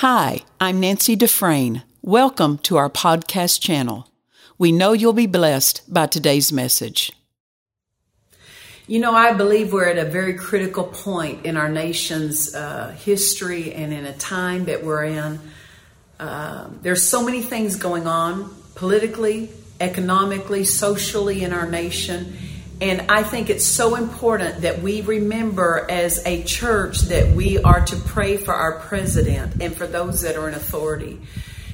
Hi, I'm Nancy Dufresne. Welcome to our podcast channel. We know you'll be blessed by today's message. You know, I believe we're at a very critical point in our nation's uh, history and in a time that we're in. Uh, there's so many things going on politically, economically, socially in our nation. And I think it's so important that we remember as a church that we are to pray for our president and for those that are in authority.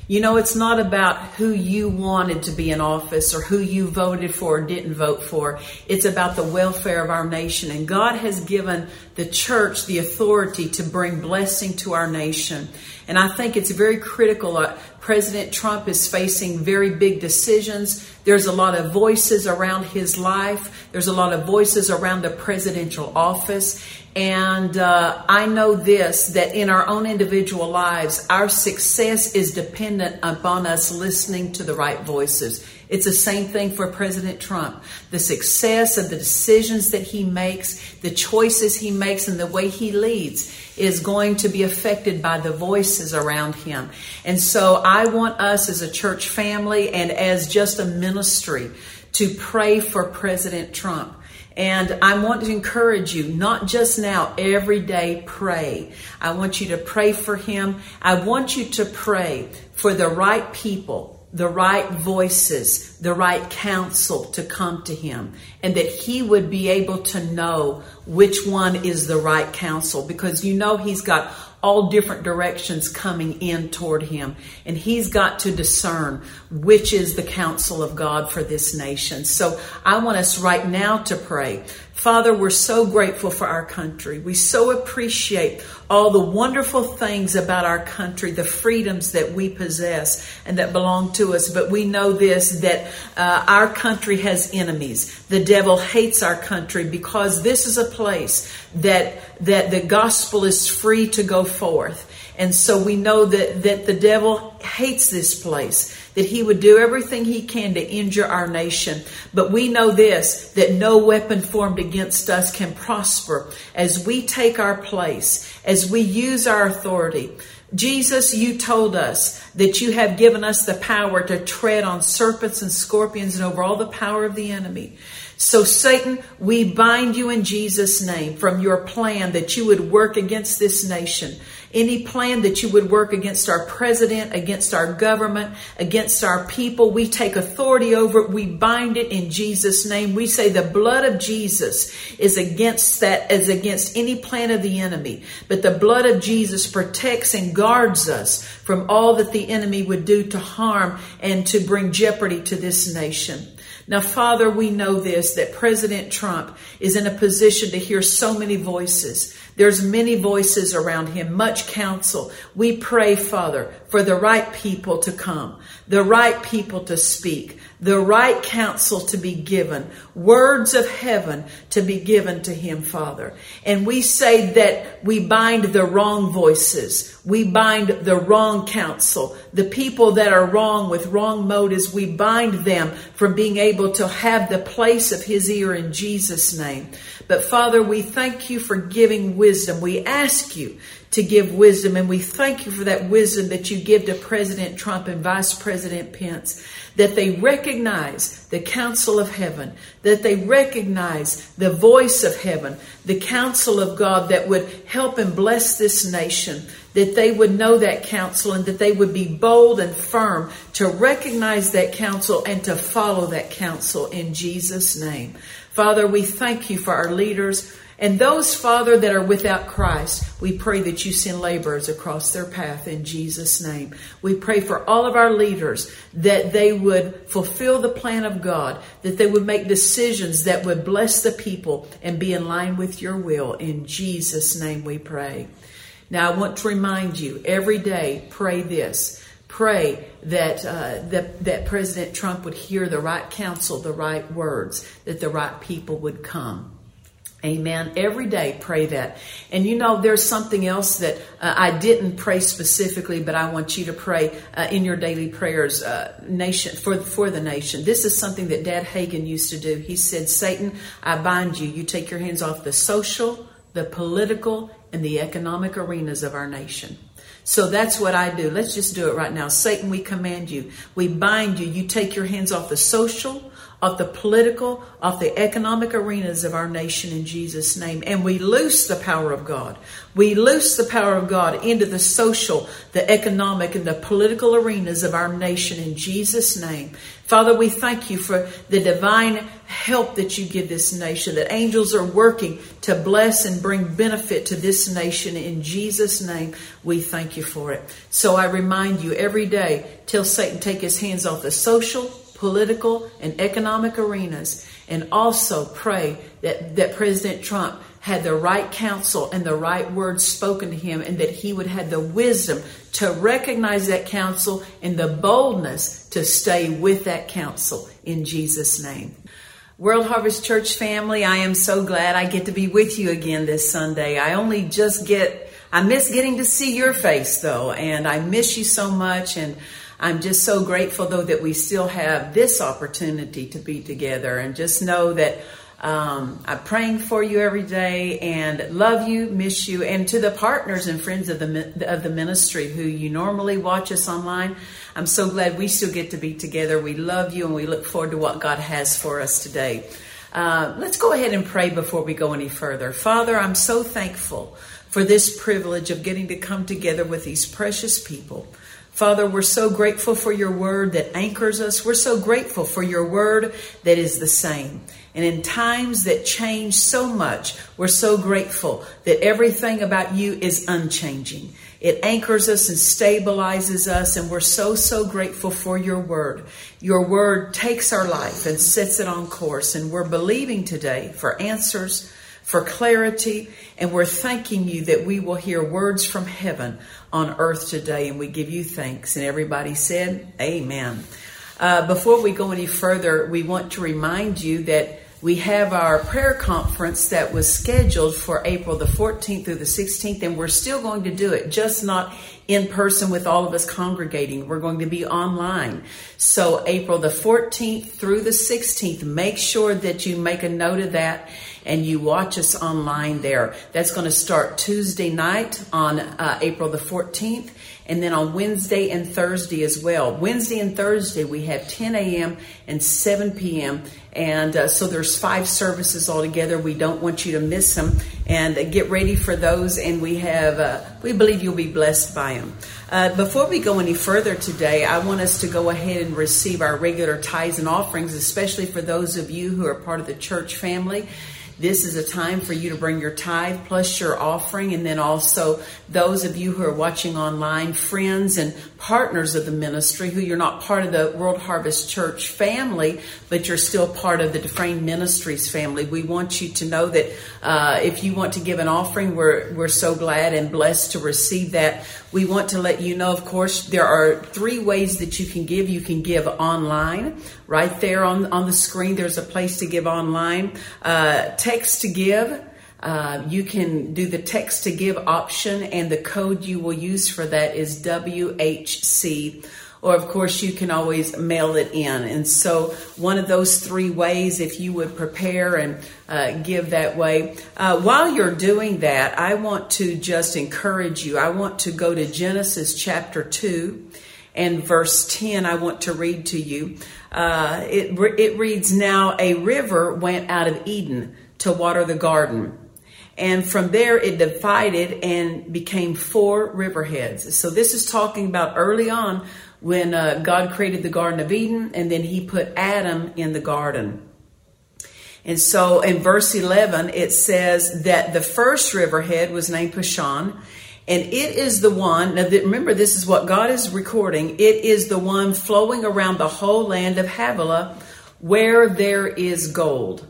You know, it's not about who you wanted to be in office or who you voted for or didn't vote for. It's about the welfare of our nation. And God has given the church the authority to bring blessing to our nation. And I think it's very critical. Uh, President Trump is facing very big decisions. There's a lot of voices around his life. There's a lot of voices around the presidential office. And uh, I know this that in our own individual lives, our success is dependent upon us listening to the right voices. It's the same thing for President Trump. The success of the decisions that he makes, the choices he makes, and the way he leads is going to be affected by the voices around him. And so I want us as a church family and as just a ministry to pray for President Trump. And I want to encourage you, not just now, every day pray. I want you to pray for him. I want you to pray for the right people the right voices, the right counsel to come to him, and that he would be able to know which one is the right counsel because you know he's got all different directions coming in toward him. And he's got to discern which is the counsel of God for this nation. So I want us right now to pray. Father, we're so grateful for our country. We so appreciate all the wonderful things about our country, the freedoms that we possess and that belong to us. But we know this that uh, our country has enemies. The devil hates our country because this is a place that that the gospel is free to go forth. And so we know that, that the devil hates this place, that he would do everything he can to injure our nation. But we know this, that no weapon formed against us can prosper as we take our place, as we use our authority. Jesus, you told us that you have given us the power to tread on serpents and scorpions and over all the power of the enemy. So, Satan, we bind you in Jesus' name from your plan that you would work against this nation. Any plan that you would work against our president, against our government, against our people, we take authority over it. We bind it in Jesus' name. We say the blood of Jesus is against that, is against any plan of the enemy. But the blood of Jesus protects and guards us from all that the enemy would do to harm and to bring jeopardy to this nation. Now, Father, we know this that President Trump is in a position to hear so many voices. There's many voices around him, much counsel. We pray, Father, for the right people to come, the right people to speak, the right counsel to be given, words of heaven to be given to him, Father. And we say that we bind the wrong voices. We bind the wrong counsel. The people that are wrong with wrong motives, we bind them from being able to have the place of his ear in Jesus' name. But Father, we thank you for giving wisdom. We ask you to give wisdom and we thank you for that wisdom that you give to President Trump and Vice President Pence that they recognize the counsel of heaven, that they recognize the voice of heaven, the counsel of God that would help and bless this nation, that they would know that counsel and that they would be bold and firm to recognize that counsel and to follow that counsel in Jesus' name. Father, we thank you for our leaders. And those, Father, that are without Christ, we pray that you send laborers across their path in Jesus' name. We pray for all of our leaders that they would fulfill the plan of God, that they would make decisions that would bless the people and be in line with your will. In Jesus' name we pray. Now, I want to remind you every day, pray this. Pray that, uh, that, that President Trump would hear the right counsel, the right words, that the right people would come. Amen. Every day, pray that. And you know, there's something else that uh, I didn't pray specifically, but I want you to pray uh, in your daily prayers, uh, nation for for the nation. This is something that Dad Hagin used to do. He said, "Satan, I bind you. You take your hands off the social, the political, and the economic arenas of our nation." So that's what I do. Let's just do it right now. Satan, we command you. We bind you. You take your hands off the social, off the political, off the economic arenas of our nation in Jesus' name. And we loose the power of God. We loose the power of God into the social, the economic, and the political arenas of our nation in Jesus' name. Father, we thank you for the divine help that you give this nation, that angels are working to bless and bring benefit to this nation in Jesus' name. We thank you for it. So I remind you every day, tell Satan take his hands off the social, political, and economic arenas, and also pray that, that President Trump had the right counsel and the right words spoken to him, and that he would have the wisdom to recognize that counsel and the boldness to stay with that counsel in Jesus' name. World Harvest Church family, I am so glad I get to be with you again this Sunday. I only just get, I miss getting to see your face though, and I miss you so much. And I'm just so grateful though that we still have this opportunity to be together and just know that um, I'm praying for you every day and love you, miss you, and to the partners and friends of the of the ministry who you normally watch us online. I'm so glad we still get to be together. We love you and we look forward to what God has for us today. Uh, let's go ahead and pray before we go any further. Father, I'm so thankful for this privilege of getting to come together with these precious people. Father, we're so grateful for your word that anchors us. We're so grateful for your word that is the same. And in times that change so much, we're so grateful that everything about you is unchanging. It anchors us and stabilizes us, and we're so, so grateful for your word. Your word takes our life and sets it on course, and we're believing today for answers, for clarity, and we're thanking you that we will hear words from heaven on earth today, and we give you thanks. And everybody said, Amen. Uh, before we go any further, we want to remind you that we have our prayer conference that was scheduled for April the 14th through the 16th, and we're still going to do it, just not in person with all of us congregating. We're going to be online. So, April the 14th through the 16th, make sure that you make a note of that and you watch us online there. That's going to start Tuesday night on uh, April the 14th and then on Wednesday and Thursday as well. Wednesday and Thursday we have 10 a.m. and 7 p.m. And uh, so there's five services altogether. We don't want you to miss them. And get ready for those. And we have, uh, we believe you'll be blessed by them. Uh, before we go any further today, I want us to go ahead and receive our regular tithes and offerings, especially for those of you who are part of the church family. This is a time for you to bring your tithe plus your offering, and then also those of you who are watching online, friends and partners of the ministry who you're not part of the World Harvest Church family, but you're still part of the Dufresne Ministries family. We want you to know that uh, if you want to give an offering, we're, we're so glad and blessed to receive that. We want to let you know, of course, there are three ways that you can give. You can give online. Right there on, on the screen, there's a place to give online. Uh, text to give. Uh, you can do the text to give option, and the code you will use for that is WHC or of course you can always mail it in. And so one of those three ways, if you would prepare and uh, give that way. Uh, while you're doing that, I want to just encourage you. I want to go to Genesis chapter 2 and verse 10. I want to read to you. Uh, it, it reads, Now a river went out of Eden to water the garden. And from there, it divided and became four riverheads. So, this is talking about early on when uh, God created the Garden of Eden and then he put Adam in the garden. And so in verse 11, it says that the first riverhead was named Pishon. And it is the one, now remember, this is what God is recording. It is the one flowing around the whole land of Havilah where there is gold.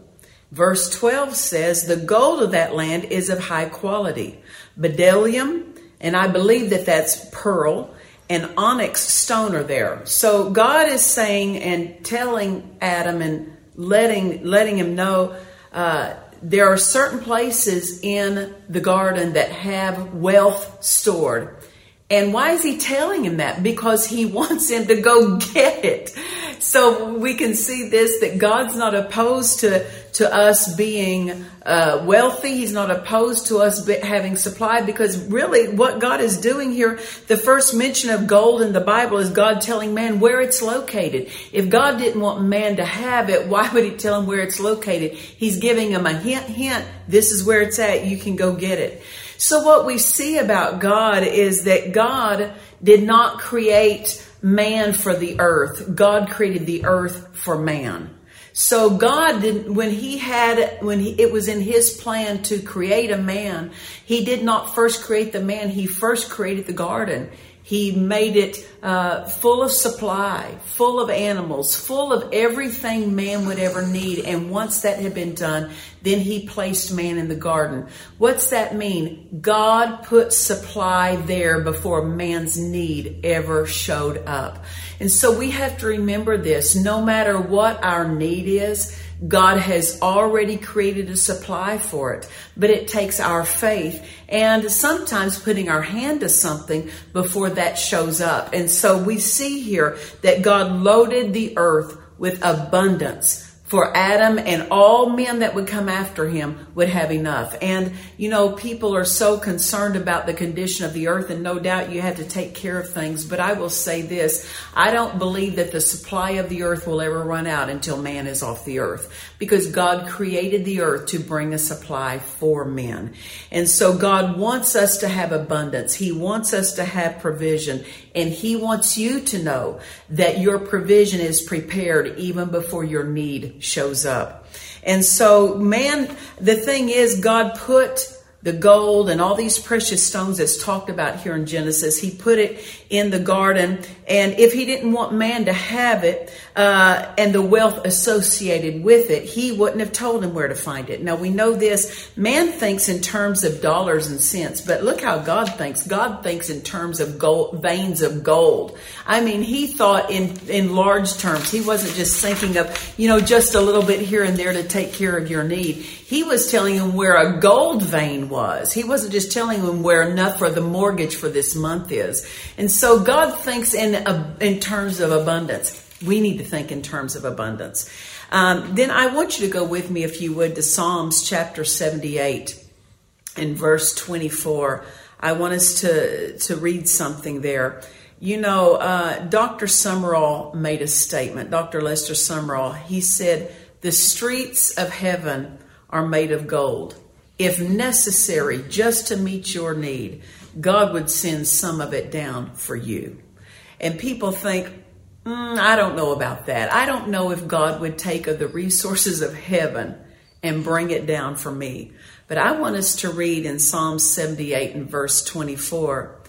Verse 12 says, The gold of that land is of high quality. Bdellium, and I believe that that's pearl, and onyx stone are there. So God is saying and telling Adam and letting letting him know uh, there are certain places in the garden that have wealth stored. And why is he telling him that? Because he wants him to go get it. So we can see this that God's not opposed to to us being uh, wealthy. He's not opposed to us having supply because really what God is doing here, the first mention of gold in the Bible is God telling man where it's located. If God didn't want man to have it, why would he tell him where it's located? He's giving him a hint, hint, this is where it's at. You can go get it. So what we see about God is that God did not create man for the earth. God created the earth for man. So God didn't, when he had, when he, it was in his plan to create a man, he did not first create the man, he first created the garden. He made it uh, full of supply, full of animals, full of everything man would ever need. And once that had been done, then he placed man in the garden. What's that mean? God put supply there before man's need ever showed up. And so we have to remember this no matter what our need is, God has already created a supply for it, but it takes our faith and sometimes putting our hand to something before that shows up. And so we see here that God loaded the earth with abundance for Adam and all men that would come after him would have enough. And, you know, people are so concerned about the condition of the earth, and no doubt you have to take care of things. But I will say this I don't believe that the supply of the earth will ever run out until man is off the earth, because God created the earth to bring a supply for men. And so God wants us to have abundance, He wants us to have provision, and He wants you to know that your provision is prepared even before your need shows up. And so, man, the thing is, God put the gold and all these precious stones that's talked about here in Genesis. He put it in the garden. And if he didn't want man to have it uh, and the wealth associated with it, he wouldn't have told him where to find it. Now we know this. Man thinks in terms of dollars and cents, but look how God thinks. God thinks in terms of gold, veins of gold. I mean, he thought in, in large terms. He wasn't just thinking of, you know, just a little bit here and there to take care of your need. He was telling him where a gold vein was. He wasn't just telling him where enough for the mortgage for this month is. And so God thinks in, uh, in terms of abundance. We need to think in terms of abundance. Um, then I want you to go with me, if you would, to Psalms chapter 78 and verse 24. I want us to, to read something there. You know, uh, Dr. Sumrall made a statement, Dr. Lester Sumrall. He said, The streets of heaven are made of gold. If necessary, just to meet your need, God would send some of it down for you. And people think, mm, I don't know about that. I don't know if God would take of the resources of heaven and bring it down for me. But I want us to read in Psalm 78 and verse 24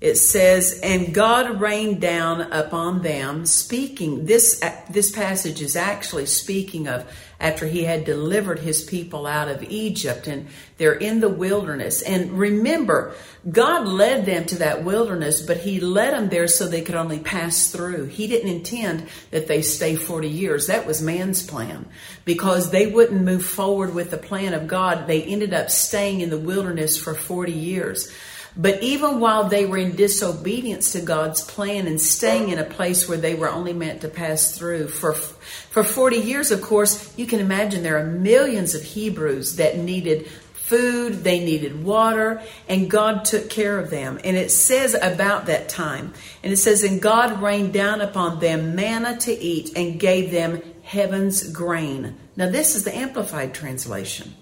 it says, and God rained down upon them, speaking, this, this passage is actually speaking of after he had delivered his people out of Egypt and they're in the wilderness. And remember, God led them to that wilderness, but he led them there so they could only pass through. He didn't intend that they stay 40 years. That was man's plan. Because they wouldn't move forward with the plan of God, they ended up staying in the wilderness for 40 years. But even while they were in disobedience to God's plan and staying in a place where they were only meant to pass through for for 40 years, of course, you can imagine there are millions of Hebrews that needed food, they needed water, and God took care of them. And it says about that time, and it says, And God rained down upon them manna to eat and gave them heaven's grain. Now, this is the Amplified Translation.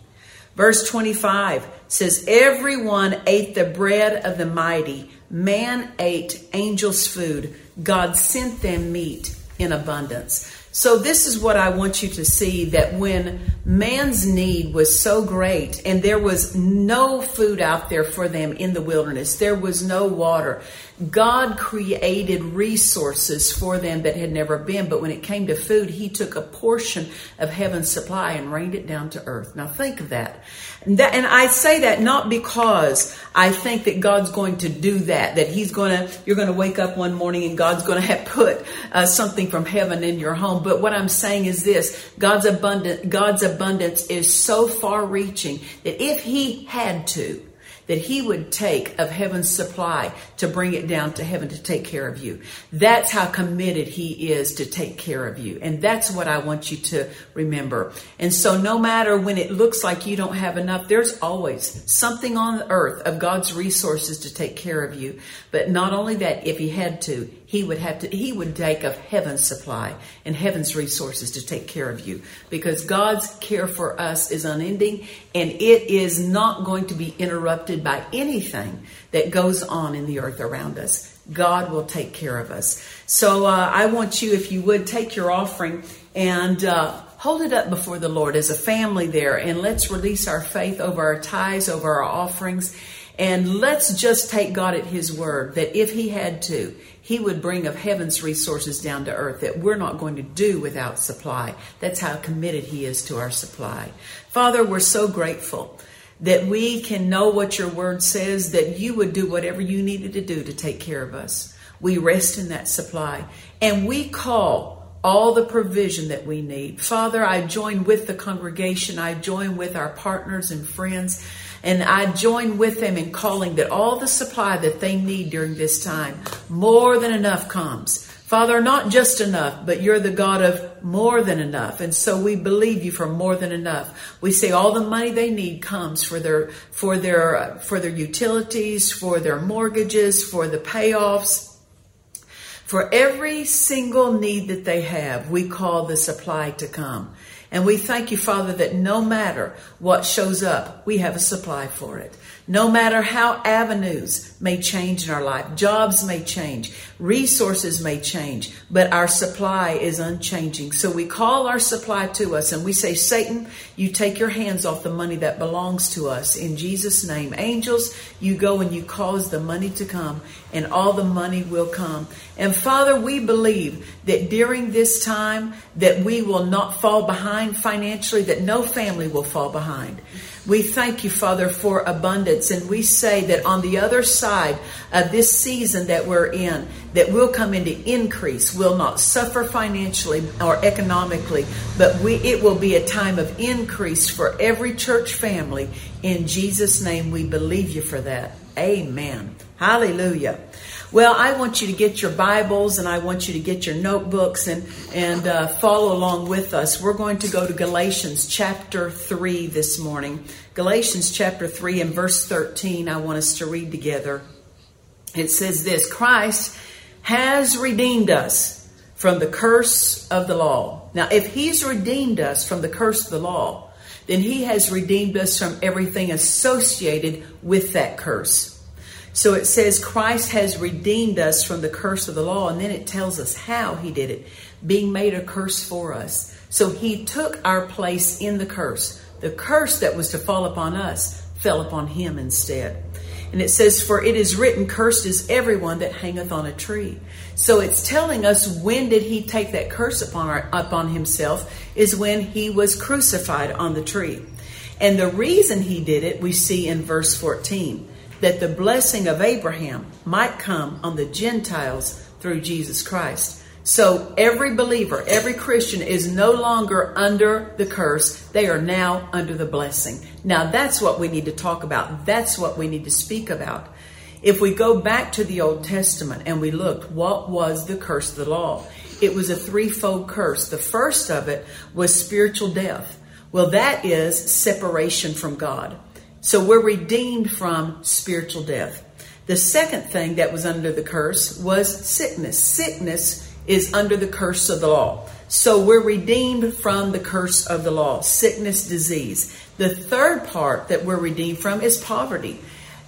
Verse 25 says, Everyone ate the bread of the mighty. Man ate angels' food. God sent them meat in abundance. So, this is what I want you to see that when man's need was so great and there was no food out there for them in the wilderness, there was no water, God created resources for them that had never been. But when it came to food, He took a portion of heaven's supply and rained it down to earth. Now, think of that. And, that, and I say that not because I think that God's going to do that, that He's going to, you're going to wake up one morning and God's going to have put uh, something from heaven in your home. But what I'm saying is this God's abundant, God's abundance is so far reaching that if He had to, that he would take of heaven's supply, to bring it down to heaven to take care of you. That's how committed He is to take care of you. And that's what I want you to remember. And so no matter when it looks like you don't have enough, there's always something on the earth of God's resources to take care of you. But not only that, if He had to, He would have to, He would take of heaven's supply and heaven's resources to take care of you because God's care for us is unending and it is not going to be interrupted by anything that goes on in the earth around us. God will take care of us. So uh, I want you, if you would, take your offering and uh, hold it up before the Lord as a family there, and let's release our faith over our tithes, over our offerings, and let's just take God at His word that if He had to, He would bring of heaven's resources down to earth that we're not going to do without supply. That's how committed He is to our supply. Father, we're so grateful that we can know what your word says, that you would do whatever you needed to do to take care of us. We rest in that supply and we call all the provision that we need. Father, I join with the congregation, I join with our partners and friends, and I join with them in calling that all the supply that they need during this time, more than enough comes. Father, not just enough, but you're the God of more than enough. And so we believe you for more than enough. We say all the money they need comes for their, for their, uh, for their utilities, for their mortgages, for the payoffs. For every single need that they have, we call the supply to come. And we thank you, Father, that no matter what shows up, we have a supply for it. No matter how avenues may change in our life, jobs may change, resources may change, but our supply is unchanging. So we call our supply to us and we say, Satan, you take your hands off the money that belongs to us in Jesus' name. Angels, you go and you cause the money to come and all the money will come. And Father, we believe that during this time that we will not fall behind financially, that no family will fall behind. We thank you, Father, for abundance. And we say that on the other side of this season that we're in, that we'll come into increase. We'll not suffer financially or economically, but we, it will be a time of increase for every church family. In Jesus' name, we believe you for that. Amen. Hallelujah. Well, I want you to get your Bibles and I want you to get your notebooks and, and uh, follow along with us. We're going to go to Galatians chapter 3 this morning. Galatians chapter 3 and verse 13, I want us to read together. It says this Christ has redeemed us from the curse of the law. Now, if He's redeemed us from the curse of the law, then He has redeemed us from everything associated with that curse. So it says Christ has redeemed us from the curse of the law, and then it tells us how he did it, being made a curse for us. So he took our place in the curse. The curse that was to fall upon us fell upon him instead. And it says, For it is written, Cursed is everyone that hangeth on a tree. So it's telling us when did he take that curse upon, our, upon himself is when he was crucified on the tree. And the reason he did it, we see in verse 14 that the blessing of Abraham might come on the Gentiles through Jesus Christ. So every believer, every Christian is no longer under the curse. They are now under the blessing. Now that's what we need to talk about. That's what we need to speak about. If we go back to the Old Testament and we looked, what was the curse of the law? It was a threefold curse. The first of it was spiritual death. Well, that is separation from God. So we're redeemed from spiritual death. The second thing that was under the curse was sickness. Sickness is under the curse of the law. So we're redeemed from the curse of the law, sickness, disease. The third part that we're redeemed from is poverty.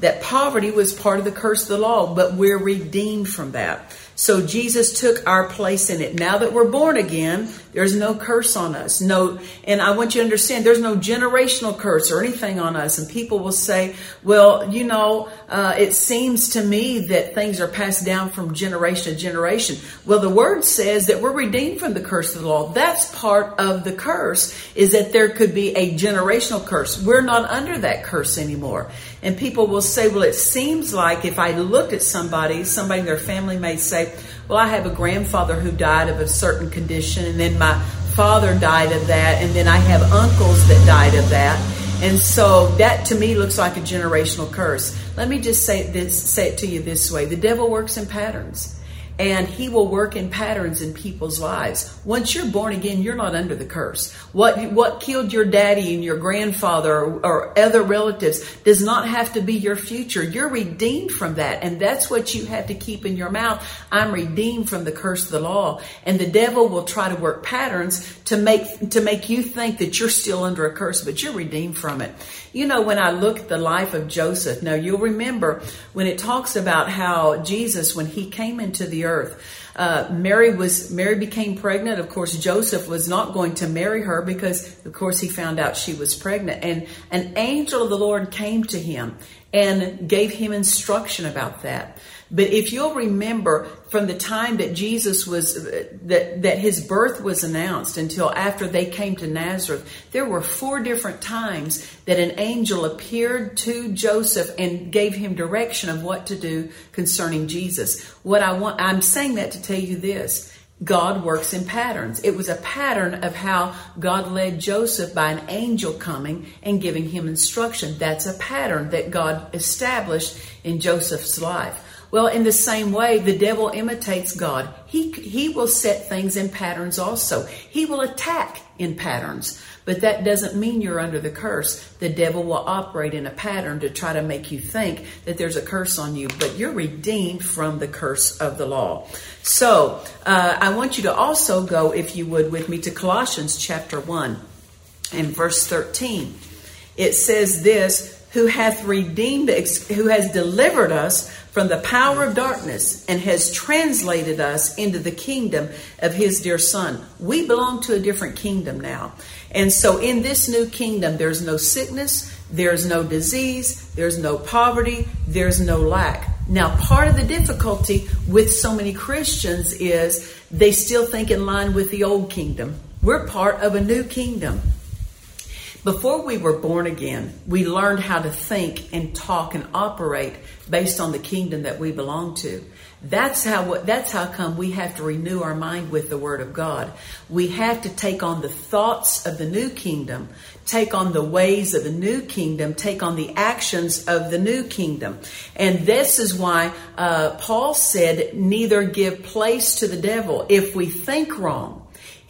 That poverty was part of the curse of the law, but we're redeemed from that. So Jesus took our place in it. Now that we're born again, there's no curse on us. No, and I want you to understand there's no generational curse or anything on us. And people will say, well, you know, uh, it seems to me that things are passed down from generation to generation. Well, the word says that we're redeemed from the curse of the law. That's part of the curse is that there could be a generational curse. We're not under that curse anymore. And people will say, well, it seems like if I looked at somebody, somebody in their family may say, well, I have a grandfather who died of a certain condition, and then my father died of that, and then I have uncles that died of that. And so that to me looks like a generational curse. Let me just say this, say it to you this way. The devil works in patterns and he will work in patterns in people's lives. Once you're born again, you're not under the curse. What what killed your daddy and your grandfather or, or, other relatives does not have to be your future. You're redeemed from that, and that's what you have to keep in your mouth. I'm redeemed from the curse of the law, and the devil will try to work patterns to make to make you think that you're still under a curse, but you're redeemed from it. You know, when I look at the life of Joseph, now you'll remember when it talks about how Jesus, when he came into the earth, uh, Mary was Mary became pregnant. Of course, Joseph was not going to marry her because, of course, he found out she was pregnant. And an angel of the Lord came to him and gave him instruction about that. But if you'll remember from the time that Jesus was, uh, that, that his birth was announced until after they came to Nazareth, there were four different times that an angel appeared to Joseph and gave him direction of what to do concerning Jesus. What I want, I'm saying that to tell you this. God works in patterns. It was a pattern of how God led Joseph by an angel coming and giving him instruction. That's a pattern that God established in Joseph's life. Well, in the same way, the devil imitates God. He, he will set things in patterns also. He will attack in patterns. But that doesn't mean you're under the curse. The devil will operate in a pattern to try to make you think that there's a curse on you, but you're redeemed from the curse of the law. So, uh, I want you to also go, if you would, with me to Colossians chapter 1 and verse 13. It says this, who hath redeemed, who has delivered us from the power of darkness and has translated us into the kingdom of his dear son. We belong to a different kingdom now. And so in this new kingdom, there's no sickness, there's no disease, there's no poverty, there's no lack. Now, part of the difficulty with so many Christians is they still think in line with the old kingdom. We're part of a new kingdom. Before we were born again, we learned how to think and talk and operate based on the kingdom that we belong to. That's how that's how come we have to renew our mind with the word of God. We have to take on the thoughts of the new kingdom, take on the ways of the new kingdom, take on the actions of the new kingdom. And this is why uh, Paul said, "Neither give place to the devil." If we think wrong,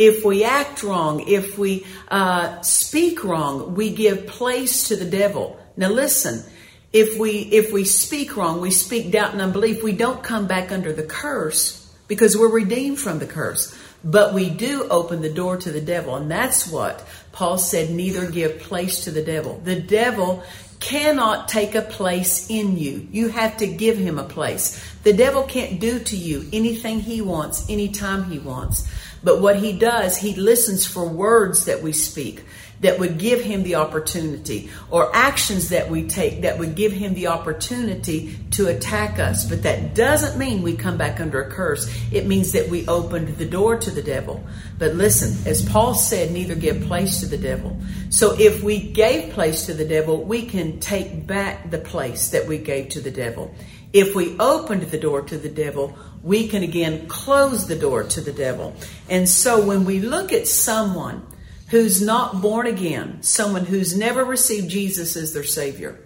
if we act wrong, if we uh, speak wrong, we give place to the devil. Now listen, if we if we speak wrong, we speak doubt and unbelief, we don't come back under the curse because we're redeemed from the curse. But we do open the door to the devil, and that's what Paul said, neither give place to the devil. The devil cannot take a place in you. You have to give him a place. The devil can't do to you anything he wants, anytime he wants. But what he does, he listens for words that we speak that would give him the opportunity or actions that we take that would give him the opportunity to attack us. But that doesn't mean we come back under a curse. It means that we opened the door to the devil. But listen, as Paul said, neither give place to the devil. So if we gave place to the devil, we can take back the place that we gave to the devil. If we opened the door to the devil, we can again close the door to the devil. And so when we look at someone who's not born again, someone who's never received Jesus as their Savior,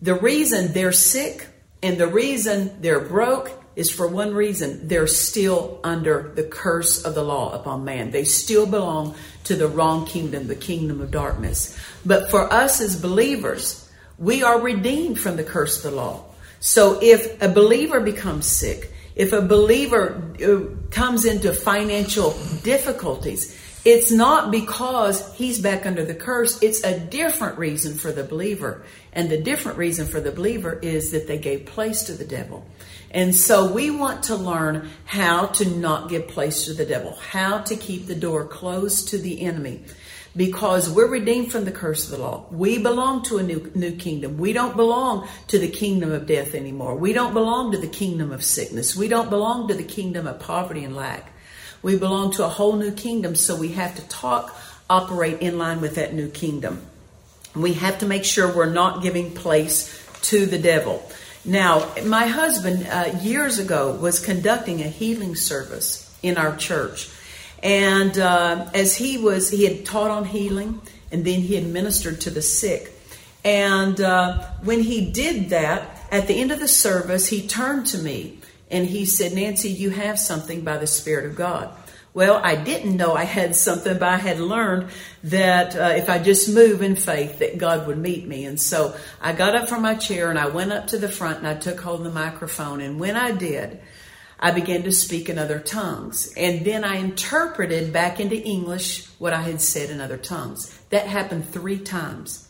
the reason they're sick and the reason they're broke is for one reason they're still under the curse of the law upon man. They still belong to the wrong kingdom, the kingdom of darkness. But for us as believers, we are redeemed from the curse of the law. So if a believer becomes sick, if a believer uh, comes into financial difficulties, it's not because he's back under the curse. It's a different reason for the believer. And the different reason for the believer is that they gave place to the devil. And so we want to learn how to not give place to the devil, how to keep the door closed to the enemy because we're redeemed from the curse of the law. We belong to a new, new kingdom. We don't belong to the kingdom of death anymore. We don't belong to the kingdom of sickness. We don't belong to the kingdom of poverty and lack. We belong to a whole new kingdom, so we have to talk, operate in line with that new kingdom. We have to make sure we're not giving place to the devil. Now, my husband uh, years ago was conducting a healing service in our church. And uh, as he was, he had taught on healing and then he had ministered to the sick. And uh, when he did that, at the end of the service, he turned to me and he said, Nancy, you have something by the Spirit of God. Well, I didn't know I had something, but I had learned that uh, if I just move in faith, that God would meet me. And so I got up from my chair and I went up to the front and I took hold of the microphone. And when I did, I began to speak in other tongues. And then I interpreted back into English what I had said in other tongues. That happened three times.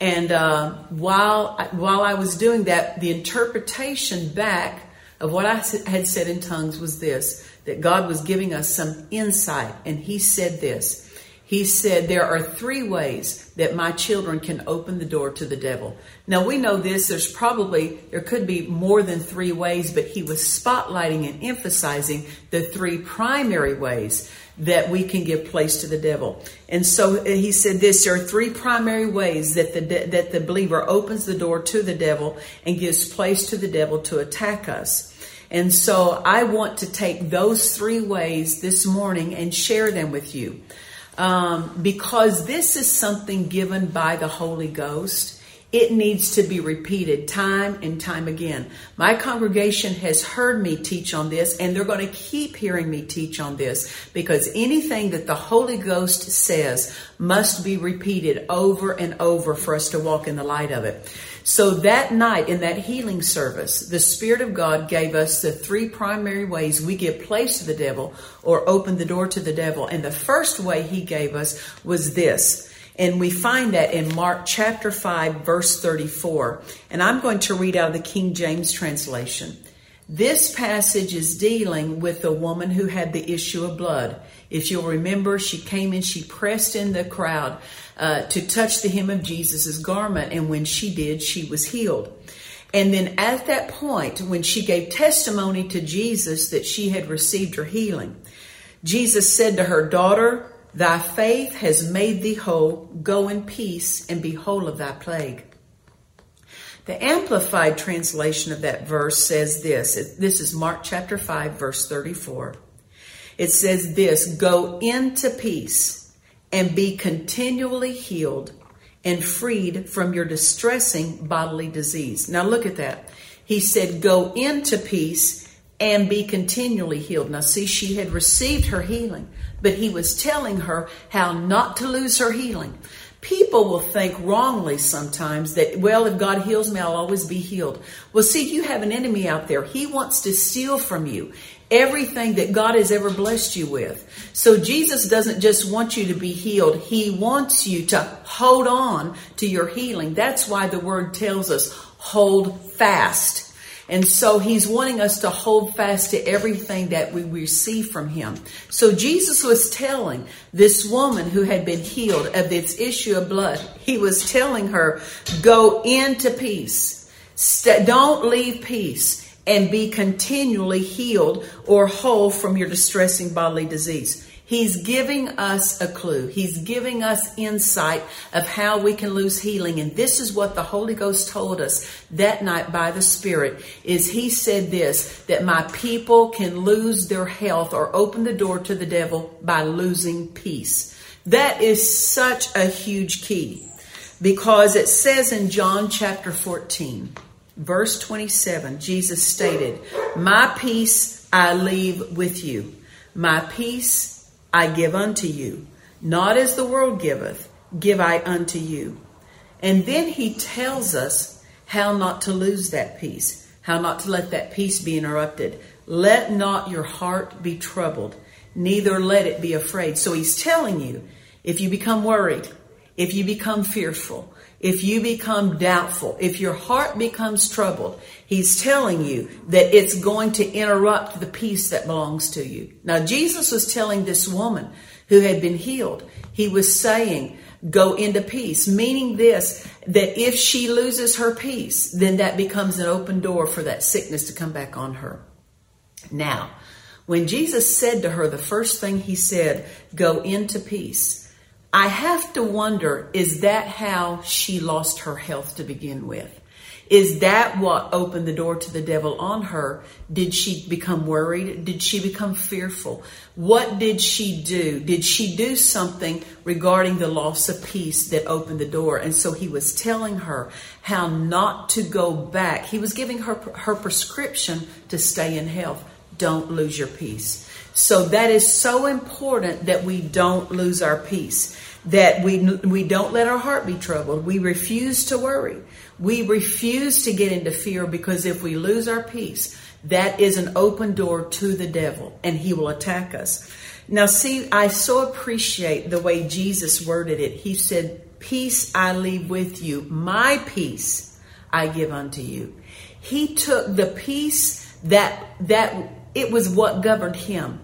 And uh, while while I was doing that, the interpretation back of what I had said in tongues was this that God was giving us some insight. And He said this He said, There are three ways that my children can open the door to the devil. Now we know this, there's probably, there could be more than three ways, but He was spotlighting and emphasizing the three primary ways that we can give place to the devil. And so uh, he said this there are three primary ways that the that the believer opens the door to the devil and gives place to the devil to attack us. And so I want to take those three ways this morning and share them with you. Um, because this is something given by the Holy Ghost. It needs to be repeated time and time again. My congregation has heard me teach on this and they're going to keep hearing me teach on this because anything that the Holy Ghost says must be repeated over and over for us to walk in the light of it. So that night in that healing service, the Spirit of God gave us the three primary ways we give place to the devil or open the door to the devil. And the first way he gave us was this. And we find that in Mark chapter 5, verse 34. And I'm going to read out of the King James translation. This passage is dealing with the woman who had the issue of blood. If you'll remember, she came and she pressed in the crowd uh, to touch the hem of Jesus' garment, and when she did, she was healed. And then at that point, when she gave testimony to Jesus that she had received her healing, Jesus said to her, Daughter, thy faith has made thee whole. Go in peace and be whole of thy plague. The Amplified translation of that verse says this. This is Mark chapter 5, verse 34. It says this Go into peace and be continually healed and freed from your distressing bodily disease. Now look at that. He said, Go into peace and be continually healed. Now, see, she had received her healing, but he was telling her how not to lose her healing. People will think wrongly sometimes that, well, if God heals me, I'll always be healed. Well, see, you have an enemy out there. He wants to steal from you everything that God has ever blessed you with. So Jesus doesn't just want you to be healed. He wants you to hold on to your healing. That's why the word tells us hold fast. And so he's wanting us to hold fast to everything that we receive from him. So Jesus was telling this woman who had been healed of this issue of blood, he was telling her, go into peace. don't leave peace and be continually healed or whole from your distressing bodily disease. He's giving us a clue. He's giving us insight of how we can lose healing. And this is what the Holy Ghost told us that night by the Spirit is he said this, that my people can lose their health or open the door to the devil by losing peace. That is such a huge key because it says in John chapter 14, verse 27, Jesus stated, my peace I leave with you. My peace I give unto you. Not as the world giveth, give I unto you. And then he tells us how not to lose that peace, how not to let that peace be interrupted. Let not your heart be troubled, neither let it be afraid. So he's telling you if you become worried, if you become fearful, if you become doubtful, if your heart becomes troubled, he's telling you that it's going to interrupt the peace that belongs to you. Now, Jesus was telling this woman who had been healed, he was saying, go into peace, meaning this, that if she loses her peace, then that becomes an open door for that sickness to come back on her. Now, when Jesus said to her, the first thing he said, go into peace, I have to wonder is that how she lost her health to begin with? Is that what opened the door to the devil on her? Did she become worried? Did she become fearful? What did she do? Did she do something regarding the loss of peace that opened the door? And so he was telling her how not to go back. He was giving her her prescription to stay in health. Don't lose your peace. So that is so important that we don't lose our peace that we we don't let our heart be troubled. We refuse to worry. We refuse to get into fear because if we lose our peace, that is an open door to the devil and he will attack us. Now see, I so appreciate the way Jesus worded it. He said, "Peace I leave with you. My peace I give unto you." He took the peace that that it was what governed him.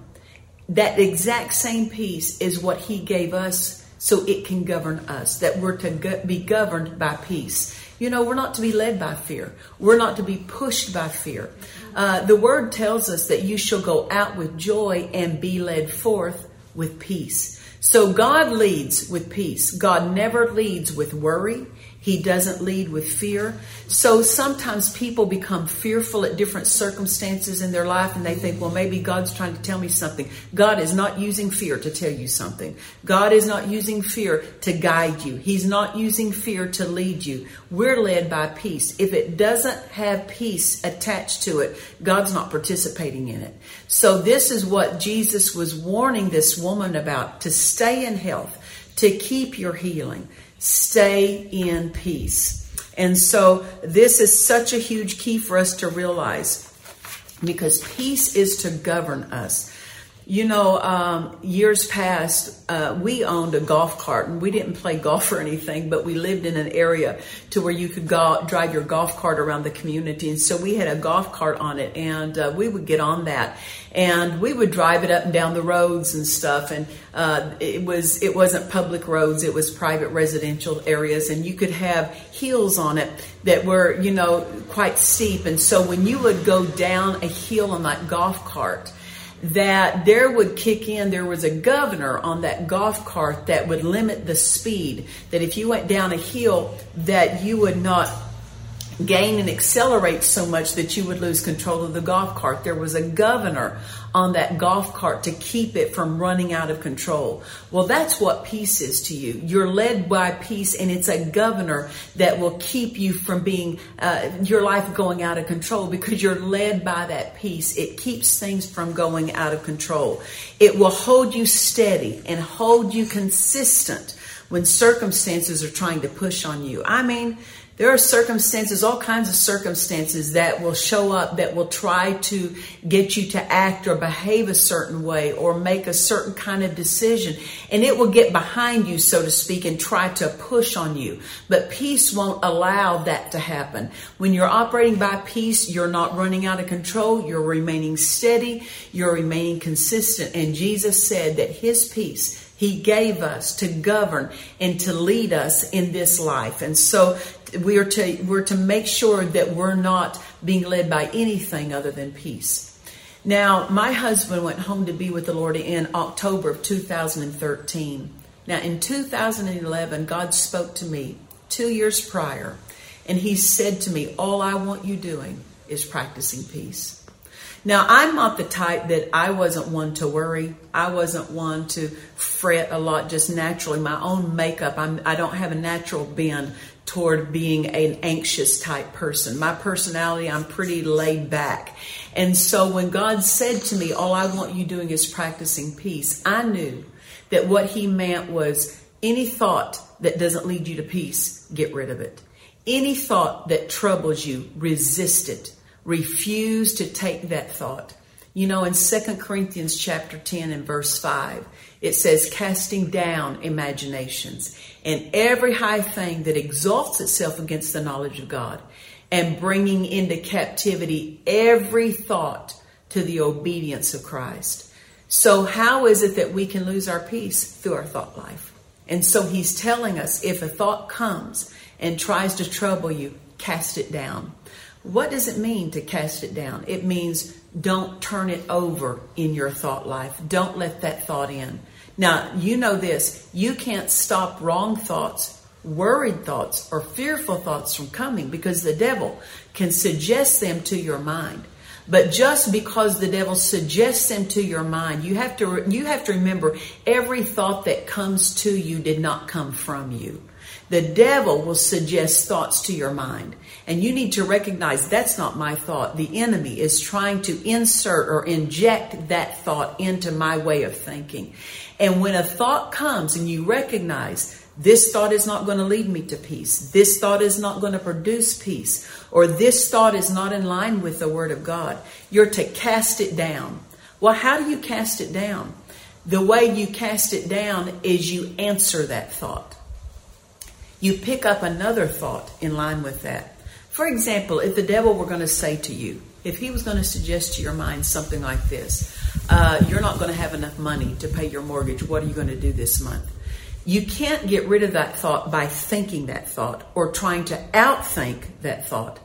That exact same peace is what he gave us so it can govern us, that we're to be governed by peace. You know, we're not to be led by fear. We're not to be pushed by fear. Uh, the word tells us that you shall go out with joy and be led forth with peace. So God leads with peace. God never leads with worry. He doesn't lead with fear. So sometimes people become fearful at different circumstances in their life and they think, well, maybe God's trying to tell me something. God is not using fear to tell you something. God is not using fear to guide you. He's not using fear to lead you. We're led by peace. If it doesn't have peace attached to it, God's not participating in it. So this is what Jesus was warning this woman about to stay in health, to keep your healing stay in peace. And so this is such a huge key for us to realize because peace is to govern us. You know, um, years past, uh, we owned a golf cart, and we didn't play golf or anything, but we lived in an area to where you could go drive your golf cart around the community. And so we had a golf cart on it, and uh, we would get on that, and we would drive it up and down the roads and stuff. And uh, it was it wasn't public roads; it was private residential areas, and you could have hills on it that were you know quite steep. And so when you would go down a hill on that golf cart that there would kick in, there was a governor on that golf cart that would limit the speed. That if you went down a hill, that you would not gain and accelerate so much that you would lose control of the golf cart. There was a governor on that golf cart to keep it from running out of control. Well, that's what peace is to you. You're led by peace and it's a governor that will keep you from being, uh, your life going out of control because you're led by that peace. It keeps things from going out of control. It will hold you steady and hold you consistent when circumstances are trying to push on you. I mean, there are circumstances, all kinds of circumstances that will show up that will try to get you to act or behave a certain way or make a certain kind of decision. And it will get behind you, so to speak, and try to push on you. But peace won't allow that to happen. When you're operating by peace, you're not running out of control. You're remaining steady. You're remaining consistent. And Jesus said that his peace he gave us to govern and to lead us in this life. And so we are to we're to make sure that we're not being led by anything other than peace. Now, my husband went home to be with the Lord in October of 2013. Now, in 2011, God spoke to me two years prior, and He said to me, All I want you doing is practicing peace. Now, I'm not the type that I wasn't one to worry. I wasn't one to fret a lot just naturally. My own makeup, I'm, I don't have a natural bend toward being an anxious type person. My personality, I'm pretty laid back. And so when God said to me, All I want you doing is practicing peace, I knew that what He meant was any thought that doesn't lead you to peace, get rid of it. Any thought that troubles you, resist it refuse to take that thought. You know, in 2 Corinthians chapter 10 and verse 5, it says, casting down imaginations and every high thing that exalts itself against the knowledge of God, and bringing into captivity every thought to the obedience of Christ. So, how is it that we can lose our peace? Through our thought life. And so, he's telling us if a thought comes and tries to trouble you, cast it down. What does it mean to cast it down? It means don't turn it over in your thought life. Don't let that thought in. Now, you know this. You can't stop wrong thoughts worried thoughts or fearful thoughts from coming because the devil can suggest them to your mind. But just because the devil suggests them to your mind, you have to you have to remember every thought that comes to you did not come from you. The devil will suggest thoughts to your mind. And you need to recognize that's not my thought. The enemy is trying to insert or inject that thought into my way of thinking. And when a thought comes and you recognize this thought is not going to lead me to peace. This thought is not going to produce peace. Or this thought is not in line with the Word of God. You're to cast it down. Well, how do you cast it down? The way you cast it down is you answer that thought. You pick up another thought in line with that. For example, if the devil were going to say to you, if he was going to suggest to your mind something like this, uh, you're not going to have enough money to pay your mortgage, what are you going to do this month? You can't get rid of that thought by thinking that thought or trying to outthink that thought.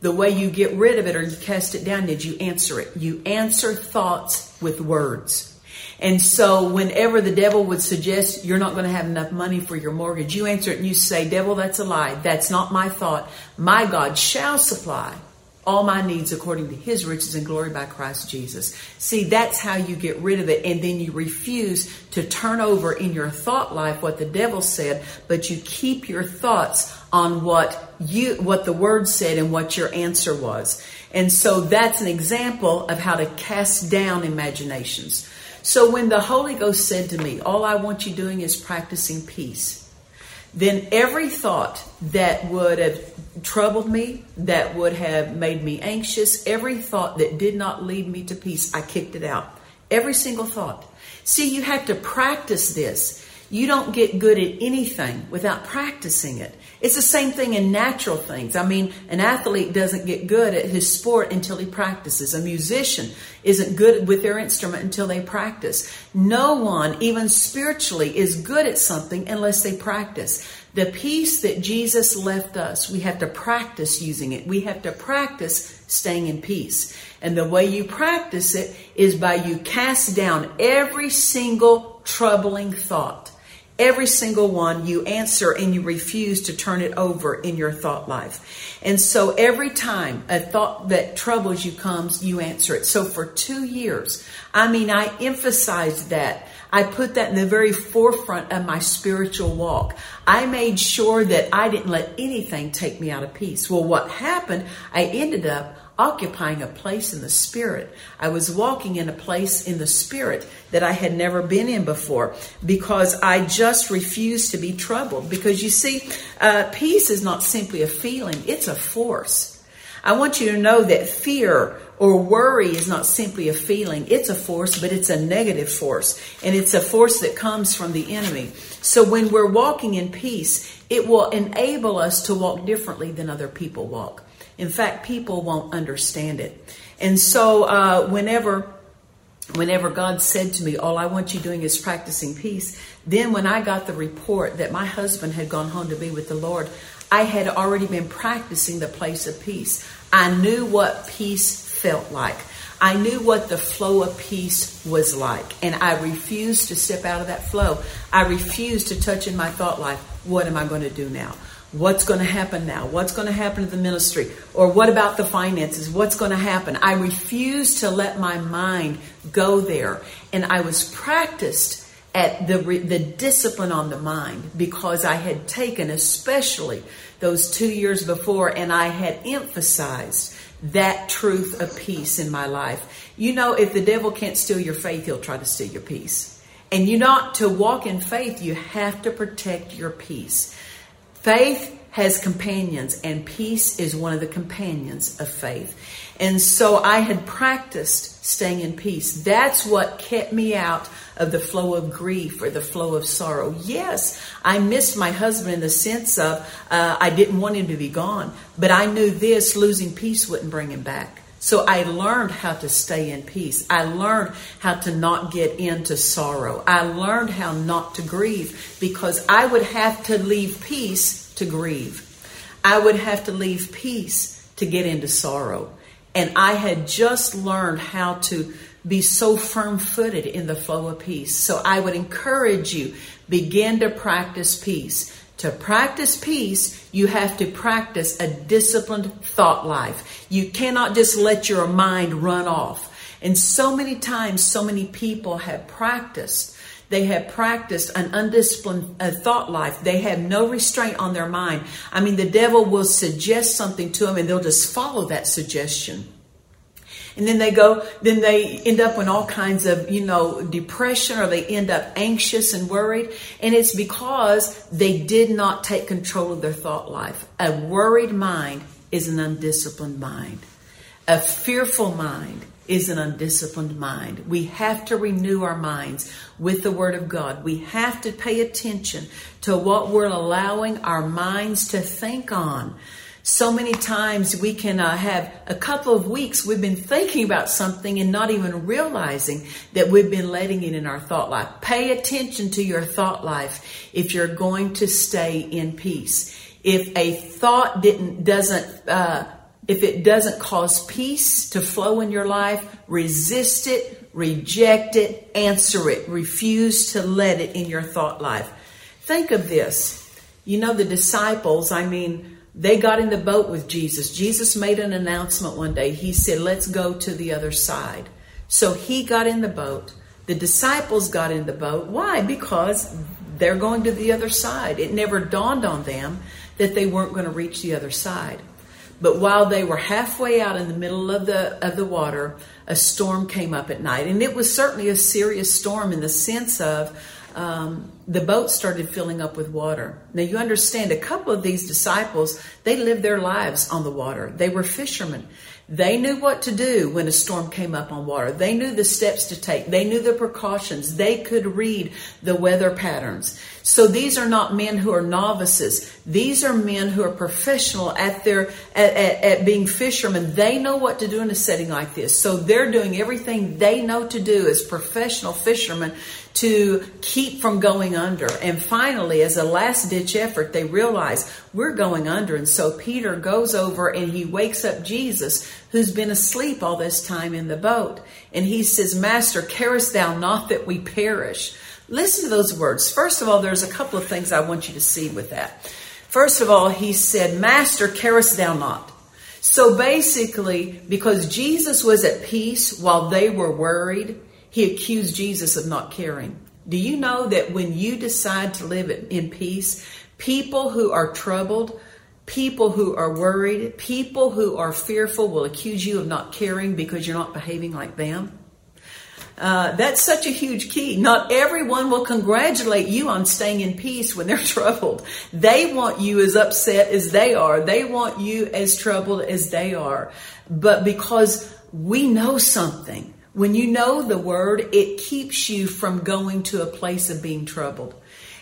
The way you get rid of it or you cast it down is you answer it. You answer thoughts with words. And so whenever the devil would suggest you're not going to have enough money for your mortgage, you answer it and you say, devil, that's a lie. That's not my thought. My God shall supply all my needs according to his riches and glory by Christ Jesus. See, that's how you get rid of it. And then you refuse to turn over in your thought life what the devil said, but you keep your thoughts on what you, what the word said and what your answer was. And so that's an example of how to cast down imaginations. So when the Holy Ghost said to me, all I want you doing is practicing peace then every thought that would have troubled me, that would have made me anxious, every thought that did not lead me to peace, I kicked it out. Every single thought. See, you have to practice this. You don't get good at anything without practicing it. It's the same thing in natural things. I mean, an athlete doesn't get good at his sport until he practices. A musician isn't good with their instrument until they practice. No one, even spiritually, is good at something unless they practice. The peace that Jesus left us, we have to practice using it. We have to practice staying in peace. And the way you practice it is by you cast down every single troubling thought Every single one you answer and you refuse to turn it over in your thought life. And so every time a thought that troubles you comes, you answer it. So for two years, I mean, I emphasized that. I put that in the very forefront of my spiritual walk. I made sure that I didn't let anything take me out of peace. Well, what happened, I ended up occupying a place in the spirit. I was walking in a place in the spirit that I had never been in before because I just refused to be troubled. Because you see, uh, peace is not simply a feeling, it's a force. I want you to know that fear or worry is not simply a feeling. It's a force, but it's a negative force. And it's a force that comes from the enemy. So when we're walking in peace, it will enable us to walk differently than other people walk. In fact, people won't understand it. And so, uh, whenever whenever God said to me, All I want you doing is practicing peace, then when I got the report that my husband had gone home to be with the Lord, I had already been practicing the place of peace. I knew what peace felt like. I knew what the flow of peace was like, and I refused to step out of that flow. I refused to touch in my thought life. What am I going to do now? What's going to happen now? What's going to happen to the ministry? Or what about the finances? What's going to happen? I refused to let my mind go there. And I was practiced at the, the discipline on the mind because I had taken, especially those two years before, and I had emphasized that truth of peace in my life. You know, if the devil can't steal your faith, he'll try to steal your peace. And you not to walk in faith, you have to protect your peace. Faith has companions, and peace is one of the companions of faith. And so I had practiced staying in peace. That's what kept me out of the flow of grief or the flow of sorrow. Yes, I missed my husband in the sense of uh, I didn't want him to be gone, but I knew this losing peace wouldn't bring him back. So I learned how to stay in peace. I learned how to not get into sorrow. I learned how not to grieve because I would have to leave peace to grieve. I would have to leave peace to get into sorrow. And I had just learned how to be so firm footed in the flow of peace. So I would encourage you begin to practice peace. To practice peace, you have to practice a disciplined thought life. You cannot just let your mind run off. And so many times, so many people have practiced. They have practiced an undisciplined uh, thought life. They have no restraint on their mind. I mean, the devil will suggest something to them and they'll just follow that suggestion and then they go then they end up in all kinds of you know depression or they end up anxious and worried and it's because they did not take control of their thought life a worried mind is an undisciplined mind a fearful mind is an undisciplined mind. We have to renew our minds with the Word of God. We have to pay attention to what we're allowing our minds to think on. So many times we can uh, have a couple of weeks we've been thinking about something and not even realizing that we've been letting it in our thought life. Pay attention to your thought life if you're going to stay in peace. If a thought didn't doesn't uh, if it doesn't cause peace to flow in your life, resist it, reject it, answer it, refuse to let it in your thought life. Think of this. You know the disciples. I mean they got in the boat with Jesus. Jesus made an announcement one day. He said, Let's go to the other side. So he got in the boat. The disciples got in the boat. Why? Because they're going to the other side. It never dawned on them that they weren't going to reach the other side. But while they were halfway out in the middle of the of the water, a storm came up at night, and it was certainly a serious storm in the sense of um, the boat started filling up with water. Now you understand, a couple of these disciples, they lived their lives on the water. They were fishermen. They knew what to do when a storm came up on water. They knew the steps to take. They knew the precautions. They could read the weather patterns. So these are not men who are novices. These are men who are professional at their at, at, at, being fishermen. They know what to do in a setting like this. So they're doing everything they know to do as professional fishermen to keep from going under. And finally, as a last ditch effort, they realize we're going under. And so Peter goes over and he wakes up Jesus, who's been asleep all this time in the boat. And he says, Master, carest thou not that we perish? Listen to those words. First of all, there's a couple of things I want you to see with that. First of all, he said, Master, carest thou not? So basically, because Jesus was at peace while they were worried, he accused Jesus of not caring. Do you know that when you decide to live in peace, people who are troubled, people who are worried, people who are fearful will accuse you of not caring because you're not behaving like them? Uh, that's such a huge key. Not everyone will congratulate you on staying in peace when they're troubled. They want you as upset as they are. They want you as troubled as they are. But because we know something, when you know the word, it keeps you from going to a place of being troubled.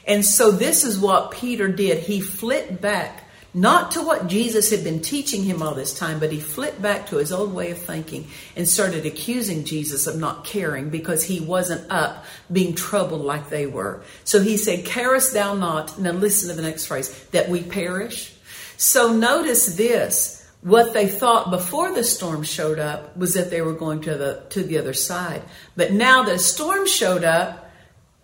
And so this is what Peter did. He flipped back, not to what Jesus had been teaching him all this time, but he flipped back to his old way of thinking and started accusing Jesus of not caring because he wasn't up being troubled like they were. So he said, Carest thou not, now listen to the next phrase, that we perish? So notice this what they thought before the storm showed up was that they were going to the to the other side. But now a storm showed up,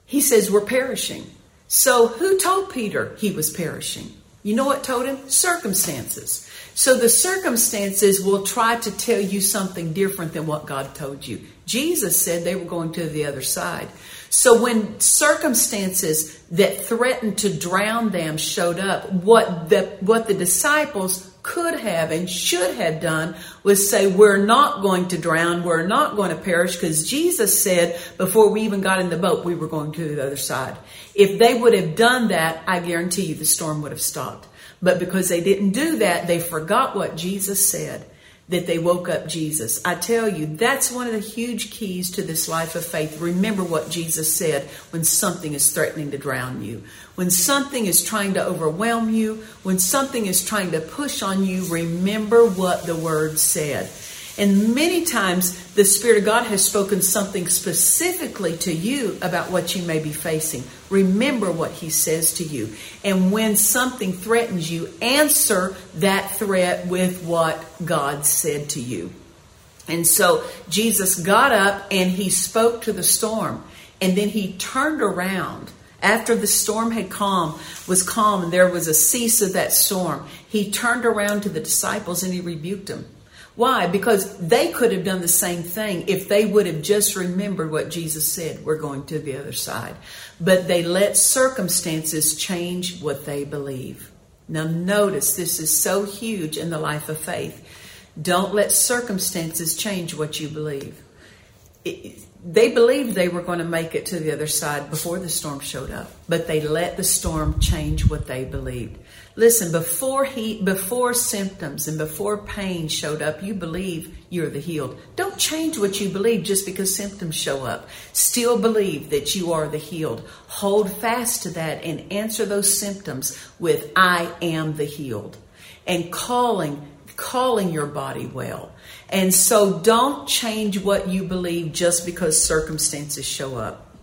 he says we're perishing. So who told Peter he was perishing? You know what told him? Circumstances. So the circumstances will try to tell you something different than what God told you. Jesus said they were going to the other side. So when circumstances that threatened to drown them showed up, what the what the disciples could have and should have done was say, We're not going to drown, we're not going to perish, because Jesus said before we even got in the boat, we were going to the other side. If they would have done that, I guarantee you the storm would have stopped. But because they didn't do that, they forgot what Jesus said that they woke up Jesus. I tell you, that's one of the huge keys to this life of faith. Remember what Jesus said when something is threatening to drown you. When something is trying to overwhelm you, when something is trying to push on you, remember what the Word said. And many times the Spirit of God has spoken something specifically to you about what you may be facing. Remember what He says to you. And when something threatens you, answer that threat with what God said to you. And so Jesus got up and He spoke to the storm. And then He turned around After the storm had calm, was calm, and there was a cease of that storm, he turned around to the disciples and he rebuked them. Why? Because they could have done the same thing if they would have just remembered what Jesus said, we're going to the other side. But they let circumstances change what they believe. Now, notice this is so huge in the life of faith. Don't let circumstances change what you believe. It, they believed they were going to make it to the other side before the storm showed up, but they let the storm change what they believed. Listen, before he, before symptoms and before pain showed up, you believe you're the healed. Don't change what you believe just because symptoms show up. Still believe that you are the healed. Hold fast to that and answer those symptoms with I am the healed. And calling, calling your body well. And so don't change what you believe just because circumstances show up.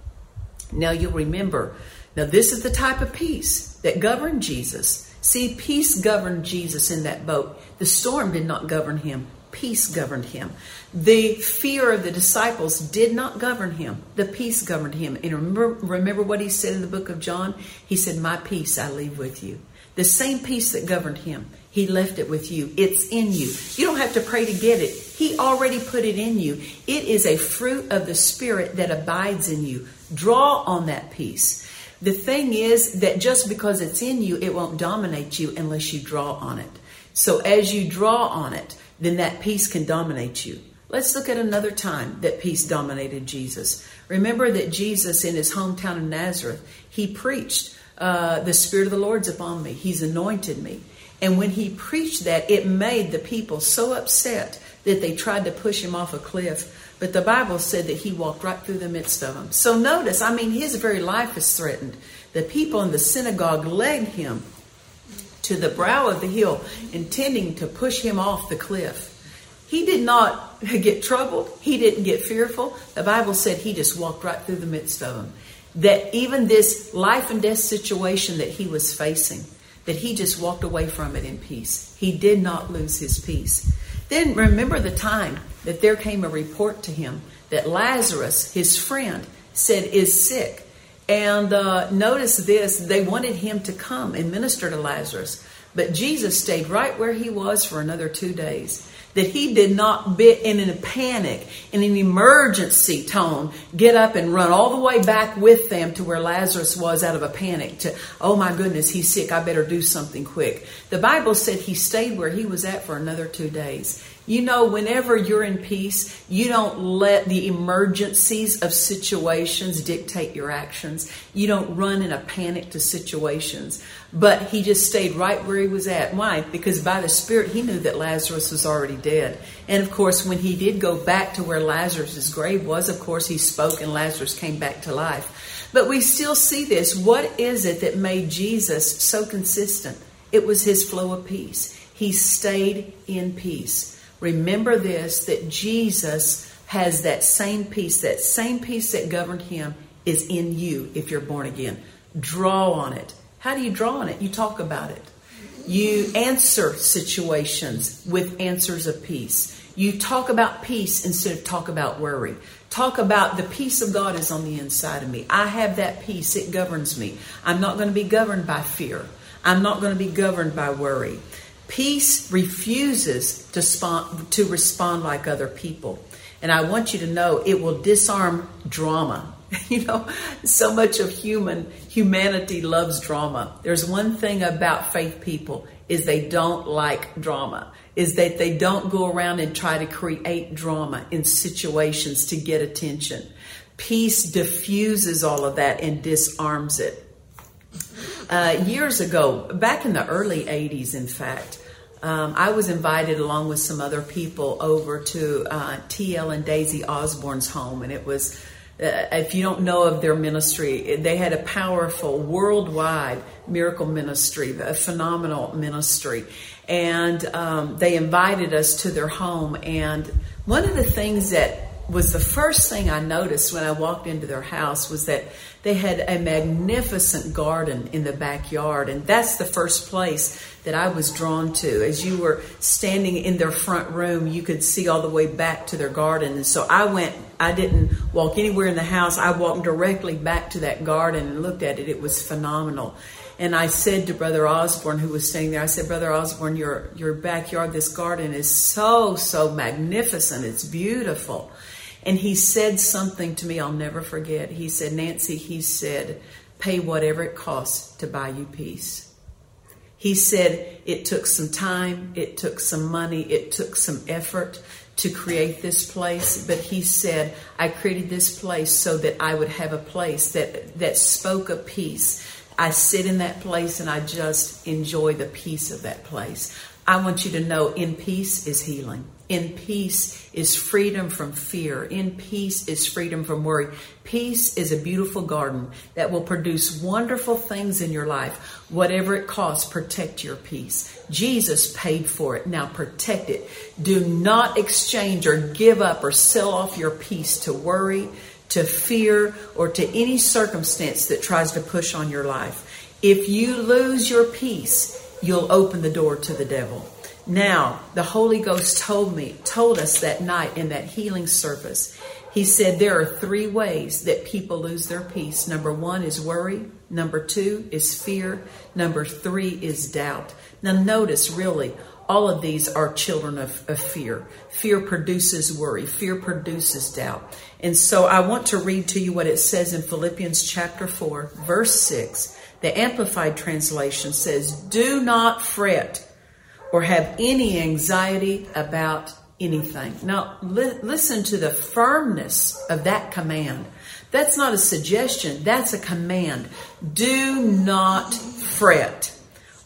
Now you'll remember, now this is the type of peace that governed Jesus See, peace governed Jesus in that boat. The storm did not govern him, peace governed him. The fear of the disciples did not govern him, the peace governed him. And remember, remember what he said in the book of John? He said, My peace I leave with you. The same peace that governed him, he left it with you. It's in you. You don't have to pray to get it. He already put it in you. It is a fruit of the Spirit that abides in you. Draw on that peace. The thing is that just because it's in you, it won't dominate you unless you draw on it. So as you draw on it, then that peace can dominate you. Let's look at another time that peace dominated Jesus. Remember that Jesus, in his hometown of Nazareth, he preached, uh, The Spirit of the Lord's upon me. He's anointed me. And when he preached that, it made the people so upset that they tried to push him off a cliff. But the Bible said that he walked right through the midst of them. So notice, I mean, his very life is threatened. The people in the synagogue led him to the brow of the hill, intending to push him off the cliff. He did not get troubled. He didn't get fearful. The Bible said he just walked right through the midst of them. That even this life and death situation that he was facing, that he just walked away from it in peace. He did not lose his peace. Then remember the time that there came a report to him that Lazarus, his friend, said is sick. And uh, notice this they wanted him to come and minister to Lazarus. But Jesus stayed right where he was for another two days that he did not be in a panic, in an emergency tone, get up and run all the way back with them to where Lazarus was out of a panic to, oh my goodness, he's sick, I better do something quick. The Bible said he stayed where he was at for another two days. You know, whenever you're in peace, you don't let the emergencies of situations dictate your actions. You don't run in a panic to situations. But he just stayed right where he was at. Why? Because by the Spirit, he knew that Lazarus was already dead. And of course, when he did go back to where Lazarus' grave was, of course, he spoke and Lazarus came back to life. But we still see this. What is it that made Jesus so consistent? It was his flow of peace. He stayed in peace. Remember this that Jesus has that same peace, that same peace that governed him is in you if you're born again. Draw on it. How do you draw on it? You talk about it. You answer situations with answers of peace. You talk about peace instead of talk about worry. Talk about the peace of God is on the inside of me. I have that peace. It governs me. I'm not going to be governed by fear. I'm not going to be governed by worry. Peace refuses to, respond, to respond like other people. And I want you to know it will disarm drama. You know, so much of human humanity loves drama. There's one thing about faith people is they don't like drama. Is that they don't go around and try to create drama in situations to get attention. Peace diffuses all of that and disarms it. Uh, years ago, back in the early 80s, in fact, um, I was invited along with some other people over to uh, TL and Daisy Osborn's home, and it was. Uh, if you don't know of their ministry, they had a powerful worldwide miracle ministry, a phenomenal ministry. And um, they invited us to their home. And one of the things that was the first thing I noticed when I walked into their house was that they had a magnificent garden in the backyard. And that's the first place that I was drawn to. As you were standing in their front room, you could see all the way back to their garden. And so I went I didn't walk anywhere in the house. I walked directly back to that garden and looked at it. It was phenomenal. And I said to Brother Osborn, who was staying there, I said, Brother Osborn, your, your backyard, this garden is so, so magnificent. It's beautiful. And he said something to me I'll never forget. He said, Nancy, he said, pay whatever it costs to buy you peace. He said it took some time, it took some money, it took some effort to create this place, but he said, I created this place so that I would have a place that, that spoke of peace. I sit in that place and I just enjoy the peace of that place. I want you to know in peace is healing. In peace is freedom from fear. In peace is freedom from worry. Peace is a beautiful garden that will produce wonderful things in your life. Whatever it costs, protect your peace. Jesus paid for it. Now protect it. Do not exchange or give up or sell off your peace to worry, to fear, or to any circumstance that tries to push on your life. If you lose your peace, you'll open the door to the devil. Now, the Holy Ghost told me, told us that night in that healing service. He said there are three ways that people lose their peace. Number one is worry. Number two is fear. Number three is doubt. Now, notice really, all of these are children of, of fear. Fear produces worry. Fear produces doubt. And so I want to read to you what it says in Philippians chapter 4, verse 6. The Amplified Translation says, Do not fret or have any anxiety about anything. Now, li- listen to the firmness of that command. That's not a suggestion, that's a command. Do not fret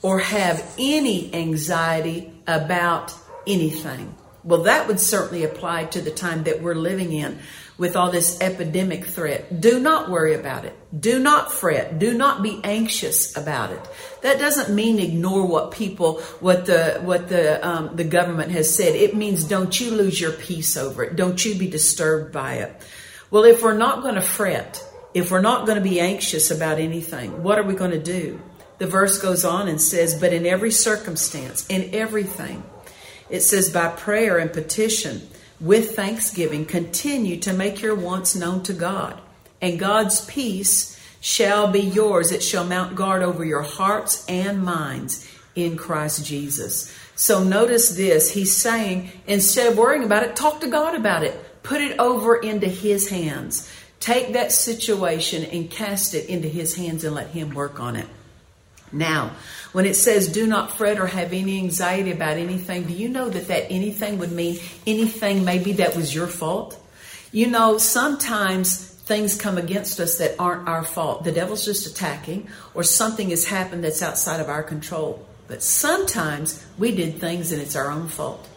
or have any anxiety about anything. Well, that would certainly apply to the time that we're living in with all this epidemic threat. Do not worry about it. Do not fret. Do not be anxious about it. That doesn't mean ignore what people, what the what the um, the government has said. It means don't you lose your peace over it. Don't you be disturbed by it. Well, if we're not going to fret, if we're not going to be anxious about anything, what are we going to do? The verse goes on and says, "But in every circumstance, in everything." It says, by prayer and petition, with thanksgiving, continue to make your wants known to God. And God's peace shall be yours. It shall mount guard over your hearts and minds in Christ Jesus. So notice this. He's saying, instead of worrying about it, talk to God about it. Put it over into His hands. Take that situation and cast it into His hands and let Him work on it. Now, when it says do not fret or have any anxiety about anything, do you know that that anything would mean anything maybe that was your fault? You know, sometimes things come against us that aren't our fault. The devil's just attacking or something has happened that's outside of our control. But sometimes we did things and it's our own fault.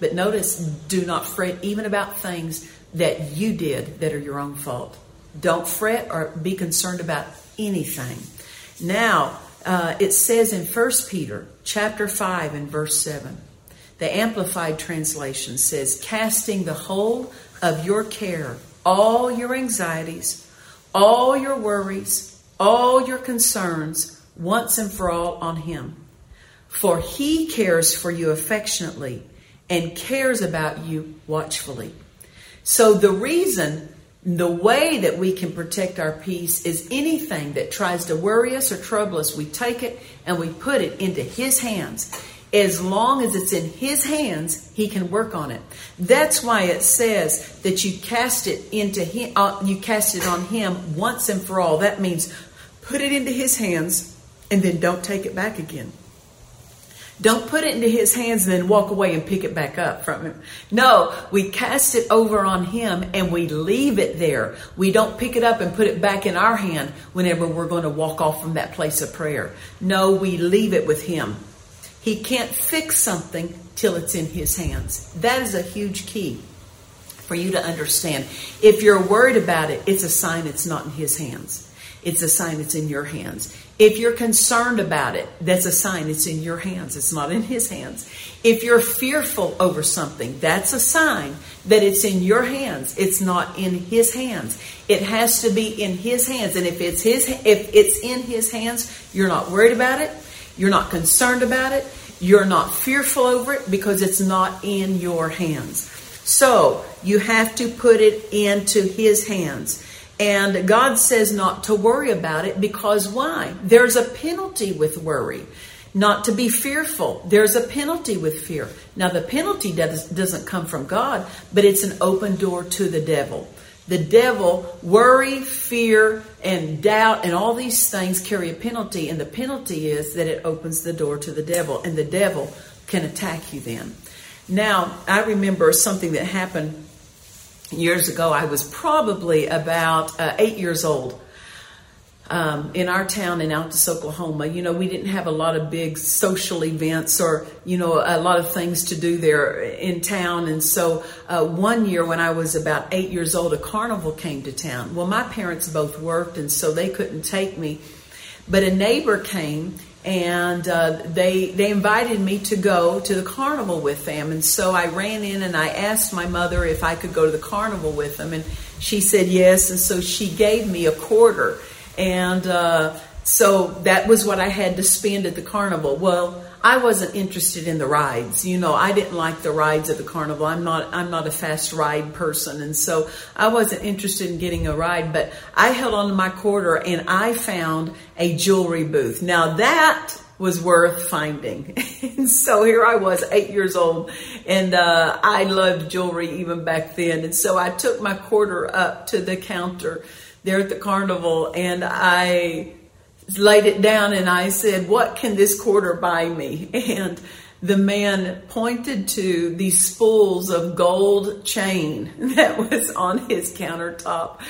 But notice, do not fret even about things that you did that are your own fault. Don't fret or be concerned about anything. Now, uh, it says in 1 Peter chapter 5 and verse 7, the Amplified Translation says, casting the whole of your care, all your anxieties, all your worries, all your concerns, once and for all on Him. For He cares for you affectionately and cares about you watchfully. So the reason the way that we can protect our peace is anything that tries to worry us or trouble us, we take it and we put it into His hands. As long as it's in His hands, He can work on it. That's why it says that you cast it into Him, uh, you cast it on Him once and for all. That means put it into His hands and then don't take it back again. Don't put it into his hands and then walk away and pick it back up from him. No, we cast it over on him and we leave it there. We don't pick it up and put it back in our hand whenever we're going to walk off from that place of prayer. No, we leave it with him. He can't fix something till it's in his hands. That is a huge key for you to understand. If you're worried about it, it's a sign it's not in his hands. It's a sign it's in your hands. If you're concerned about it, that's a sign it's in your hands. It's not in his hands. If you're fearful over something, that's a sign that it's in your hands. It's not in his hands. It has to be in his hands. And if it's his if it's in his hands, you're not worried about it. You're not concerned about it. You're not fearful over it because it's not in your hands. So you have to put it into His hands. And God says not to worry about it because why? There's a penalty with worry. Not to be fearful. There's a penalty with fear. Now, the penalty does, doesn't come from God, but it's an open door to the devil. The devil, worry, fear, and doubt, and all these things carry a penalty, and the penalty is that it opens the door to the devil, and the devil can attack you then. Now, I remember something that happened years ago. I was probably about uh, eight years old. Um, in our town in Altus, Oklahoma, you know, we didn't have a lot of big social events or, you know, a lot of things to do there in town. And so uh, one year when I was about eight years old, a carnival came to town. Well, my parents both worked, and so they couldn't take me. But a neighbor came and uh, they they invited me to go to the carnival with them. And so I ran in and I asked my mother if I could go to the carnival with them. And she said yes. And so she gave me a quarter. And uh, so that was what I had to spend at the carnival. Well I wasn't interested in the rides. You know, I didn't like the rides at the carnival. I'm not I'm not a fast ride person and so I wasn't interested in getting a ride, but I held on to my quarter and I found a jewelry booth. Now that was worth finding. and so here I was, eight years old, and uh, I loved jewelry even back then. And so I took my quarter up to the counter there at the carnival and I laid it down and I said, What can this quarter buy me? And the man pointed to these spools of gold chain that was on his countertop.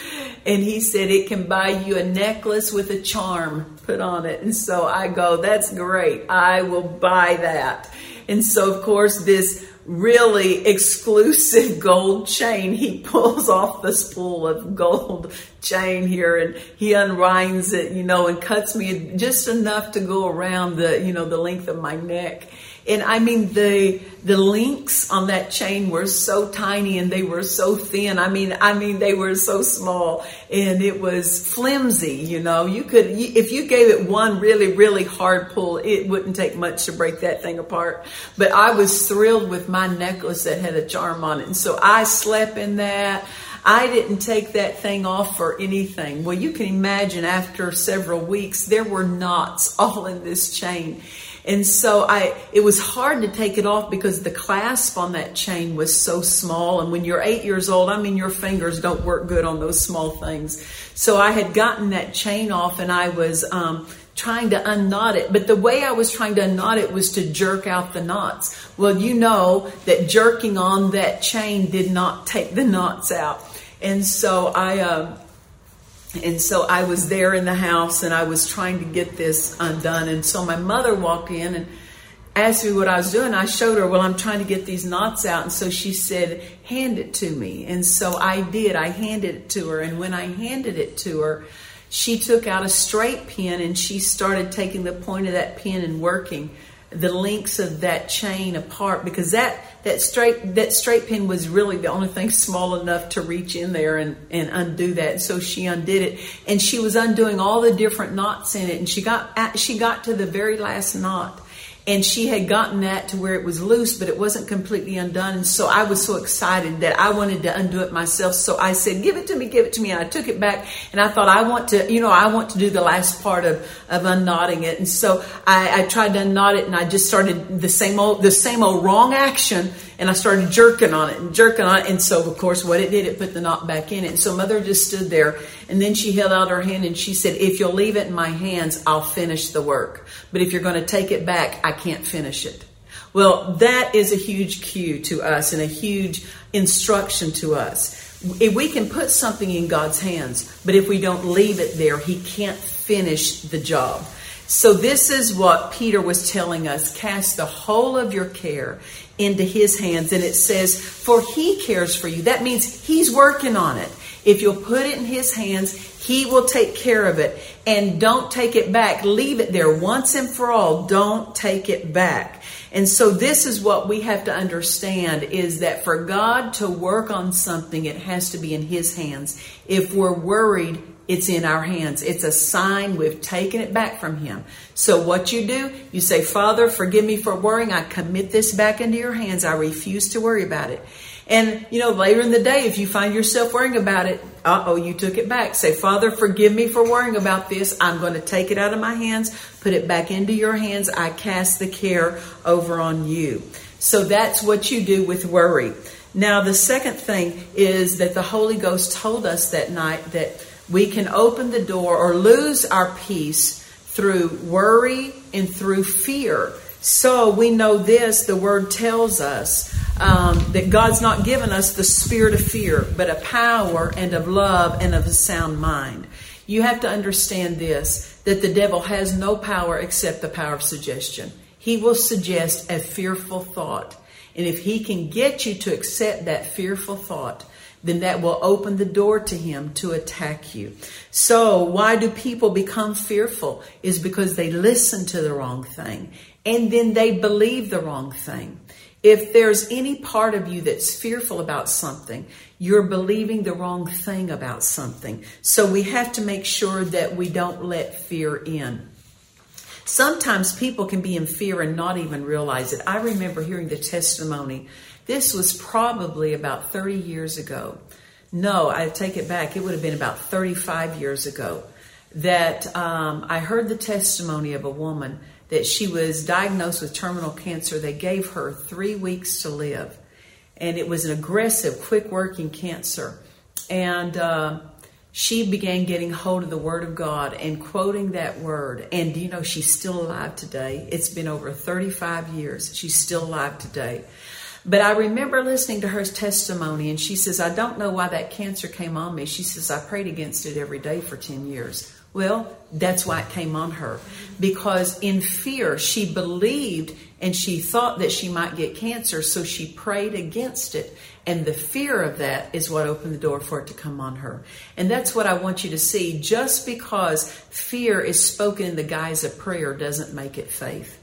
And he said, It can buy you a necklace with a charm put on it. And so I go, That's great. I will buy that. And so, of course, this really exclusive gold chain. He pulls off the spool of gold chain here and he unwinds it, you know, and cuts me just enough to go around the, you know, the length of my neck. And I mean, the, the links on that chain were so tiny and they were so thin. I mean, I mean, they were so small and it was flimsy, you know, you could, if you gave it one really, really hard pull, it wouldn't take much to break that thing apart. But I was thrilled with my necklace that had a charm on it. And so I slept in that. I didn't take that thing off for anything. Well, you can imagine after several weeks, there were knots all in this chain. And so I, it was hard to take it off because the clasp on that chain was so small. And when you're eight years old, I mean, your fingers don't work good on those small things. So I had gotten that chain off and I was, um, trying to unknot it. But the way I was trying to unknot it was to jerk out the knots. Well, you know that jerking on that chain did not take the knots out. And so I, uh, and so I was there in the house and I was trying to get this undone. And so my mother walked in and asked me what I was doing. I showed her, well, I'm trying to get these knots out. And so she said, hand it to me. And so I did. I handed it to her. And when I handed it to her, she took out a straight pin and she started taking the point of that pin and working the links of that chain apart because that that straight that straight pin was really the only thing small enough to reach in there and and undo that. So she undid it. And she was undoing all the different knots in it. And she got at, she got to the very last knot and she had gotten that to where it was loose, but it wasn't completely undone. And so I was so excited that I wanted to undo it myself. So I said, "Give it to me, give it to me." And I took it back, and I thought, "I want to, you know, I want to do the last part of of unknotting it." And so I, I tried to unknot it, and I just started the same old the same old wrong action and I started jerking on it and jerking on it. And so, of course, what it did, it put the knot back in it. And so, mother just stood there, and then she held out her hand and she said, "If you'll leave it in my hands, I'll finish the work. But if you're going to take it back, I can't finish it." Well, that is a huge cue to us and a huge instruction to us. If we can put something in God's hands, but if we don't leave it there, He can't finish the job. So, this is what Peter was telling us cast the whole of your care into his hands. And it says, For he cares for you. That means he's working on it. If you'll put it in his hands, he will take care of it. And don't take it back. Leave it there once and for all. Don't take it back. And so this is what we have to understand is that for God to work on something, it has to be in his hands. If we're worried, it's in our hands. It's a sign we've taken it back from Him. So, what you do, you say, Father, forgive me for worrying. I commit this back into your hands. I refuse to worry about it. And, you know, later in the day, if you find yourself worrying about it, uh oh, you took it back. Say, Father, forgive me for worrying about this. I'm going to take it out of my hands, put it back into your hands. I cast the care over on you. So that's what you do with worry. Now, the second thing is that the Holy Ghost told us that night that we can open the door or lose our peace through worry and through fear. So we know this, the word tells us um, that God's not given us the spirit of fear, but a power and of love and of a sound mind. You have to understand this that the devil has no power except the power of suggestion. He will suggest a fearful thought. And if he can get you to accept that fearful thought, then that will open the door to him to attack you. So, why do people become fearful? Is because they listen to the wrong thing and then they believe the wrong thing. If there's any part of you that's fearful about something, you're believing the wrong thing about something. So we have to make sure that we don't let fear in. Sometimes people can be in fear and not even realize it. I remember hearing the testimony. This was probably about 30 years ago. No, I take it back. It would have been about 35 years ago that um, I heard the testimony of a woman that she was diagnosed with terminal cancer. They gave her three weeks to live. And it was an aggressive, quick working cancer. And uh, she began getting hold of the Word of God and quoting that Word. And you know, she's still alive today. It's been over 35 years. She's still alive today. But I remember listening to her testimony, and she says, I don't know why that cancer came on me. She says, I prayed against it every day for 10 years. Well, that's why it came on her. Because in fear, she believed and she thought that she might get cancer, so she prayed against it. And the fear of that is what opened the door for it to come on her. And that's what I want you to see. Just because fear is spoken in the guise of prayer doesn't make it faith.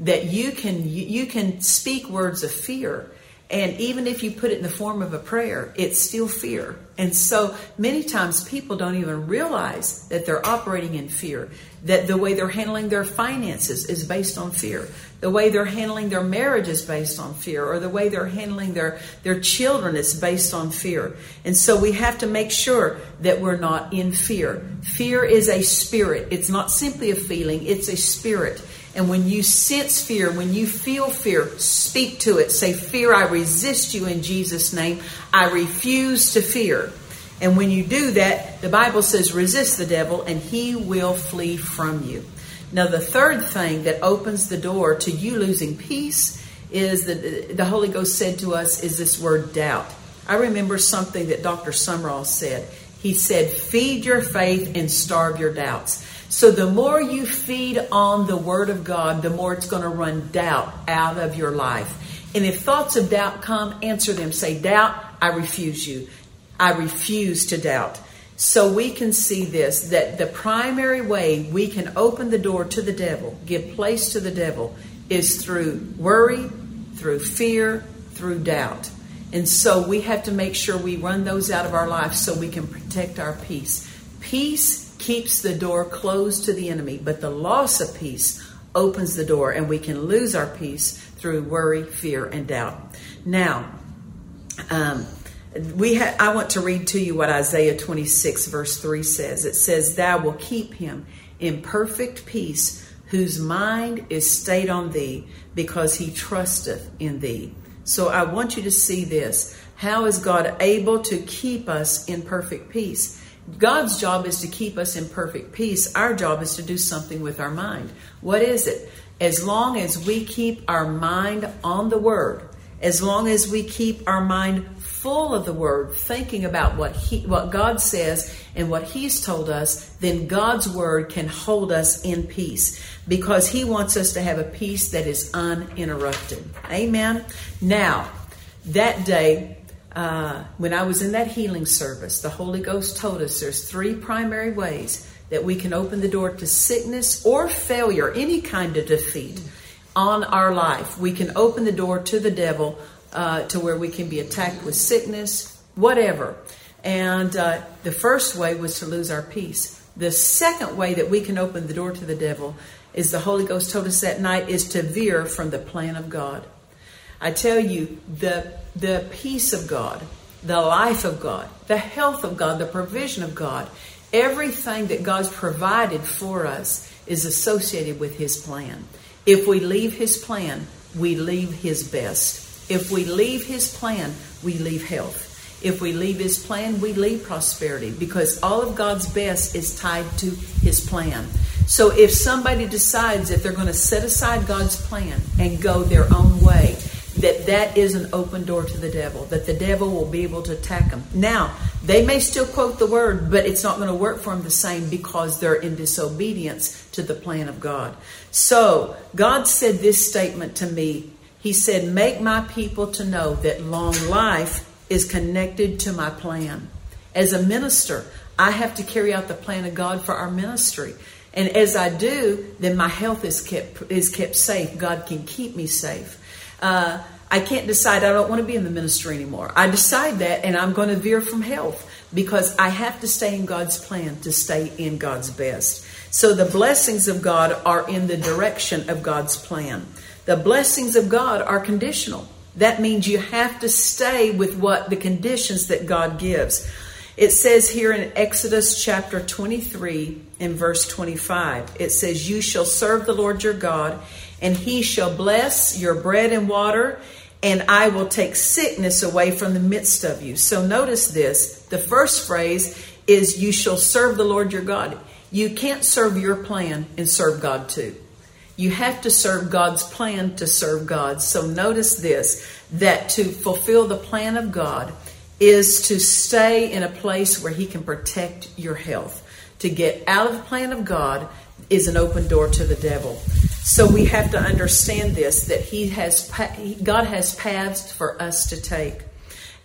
That you can you can speak words of fear and even if you put it in the form of a prayer, it's still fear. And so many times people don't even realize that they're operating in fear, that the way they're handling their finances is based on fear. The way they're handling their marriage is based on fear, or the way they're handling their, their children is based on fear. And so we have to make sure that we're not in fear. Fear is a spirit. It's not simply a feeling, it's a spirit. And when you sense fear, when you feel fear, speak to it. Say, Fear, I resist you in Jesus' name. I refuse to fear. And when you do that, the Bible says, resist the devil and he will flee from you. Now, the third thing that opens the door to you losing peace is that the Holy Ghost said to us is this word doubt. I remember something that Dr. Sumrall said. He said, Feed your faith and starve your doubts. So the more you feed on the Word of God, the more it's going to run doubt out of your life. And if thoughts of doubt come, answer them. Say, Doubt, I refuse you. I refuse to doubt. So we can see this that the primary way we can open the door to the devil, give place to the devil, is through worry, through fear, through doubt. And so we have to make sure we run those out of our lives so we can protect our peace. Peace keeps the door closed to the enemy, but the loss of peace opens the door, and we can lose our peace through worry, fear, and doubt. Now, um, we ha- I want to read to you what Isaiah 26, verse 3 says. It says, Thou will keep him in perfect peace, whose mind is stayed on thee, because he trusteth in thee. So I want you to see this. How is God able to keep us in perfect peace? God's job is to keep us in perfect peace. Our job is to do something with our mind. What is it? As long as we keep our mind on the Word, as long as we keep our mind full of the Word, thinking about what He, what God says and what He's told us, then God's Word can hold us in peace because He wants us to have a peace that is uninterrupted. Amen. Now, that day, uh, when I was in that healing service, the Holy Ghost told us there's three primary ways that we can open the door to sickness or failure, any kind of defeat on our life. We can open the door to the devil uh, to where we can be attacked with sickness, whatever. And uh, the first way was to lose our peace. The second way that we can open the door to the devil is the Holy Ghost told us that night is to veer from the plan of God. I tell you, the, the peace of God, the life of God, the health of God, the provision of God, everything that God's provided for us is associated with His plan. If we leave His plan, we leave His best. If we leave His plan, we leave health. If we leave His plan, we leave prosperity because all of God's best is tied to His plan. So if somebody decides that they're going to set aside God's plan and go their own way, that that is an open door to the devil, that the devil will be able to attack them. Now, they may still quote the word, but it's not going to work for them the same because they're in disobedience to the plan of God. So, God said this statement to me. He said, Make my people to know that long life is connected to my plan. As a minister, I have to carry out the plan of God for our ministry. And as I do, then my health is kept is kept safe. God can keep me safe. Uh, I can't decide I don't want to be in the ministry anymore. I decide that, and I'm going to veer from health because I have to stay in God's plan to stay in God's best. So the blessings of God are in the direction of God's plan. The blessings of God are conditional. That means you have to stay with what the conditions that God gives. It says here in Exodus chapter 23 in verse 25, it says, You shall serve the Lord your God, and he shall bless your bread and water, and I will take sickness away from the midst of you. So notice this. The first phrase is, You shall serve the Lord your God. You can't serve your plan and serve God too. You have to serve God's plan to serve God. So notice this that to fulfill the plan of God is to stay in a place where He can protect your health. To get out of the plan of God is an open door to the devil. So we have to understand this that He has God has paths for us to take.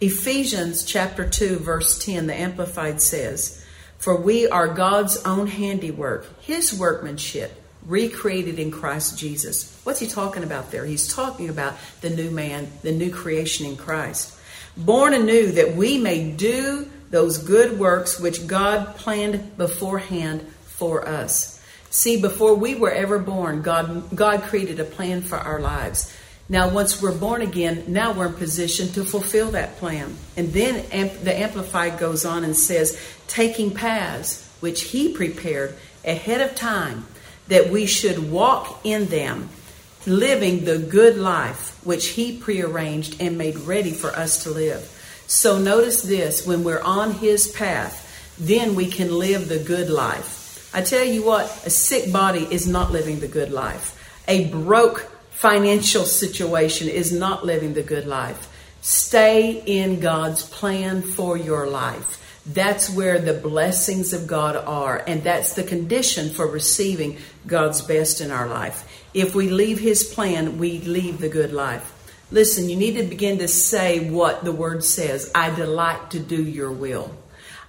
Ephesians chapter 2 verse 10 the amplified says, "For we are God's own handiwork, his workmanship, recreated in Christ Jesus. What's he talking about there? He's talking about the new man, the new creation in Christ. Born anew that we may do those good works which God planned beforehand for us. See, before we were ever born, God, God created a plan for our lives. Now, once we're born again, now we're in position to fulfill that plan. And then the Amplified goes on and says, taking paths which He prepared ahead of time that we should walk in them, living the good life which He prearranged and made ready for us to live. So notice this when we're on His path, then we can live the good life. I tell you what, a sick body is not living the good life. A broke financial situation is not living the good life. Stay in God's plan for your life. That's where the blessings of God are, and that's the condition for receiving God's best in our life. If we leave His plan, we leave the good life. Listen, you need to begin to say what the Word says I delight to do your will.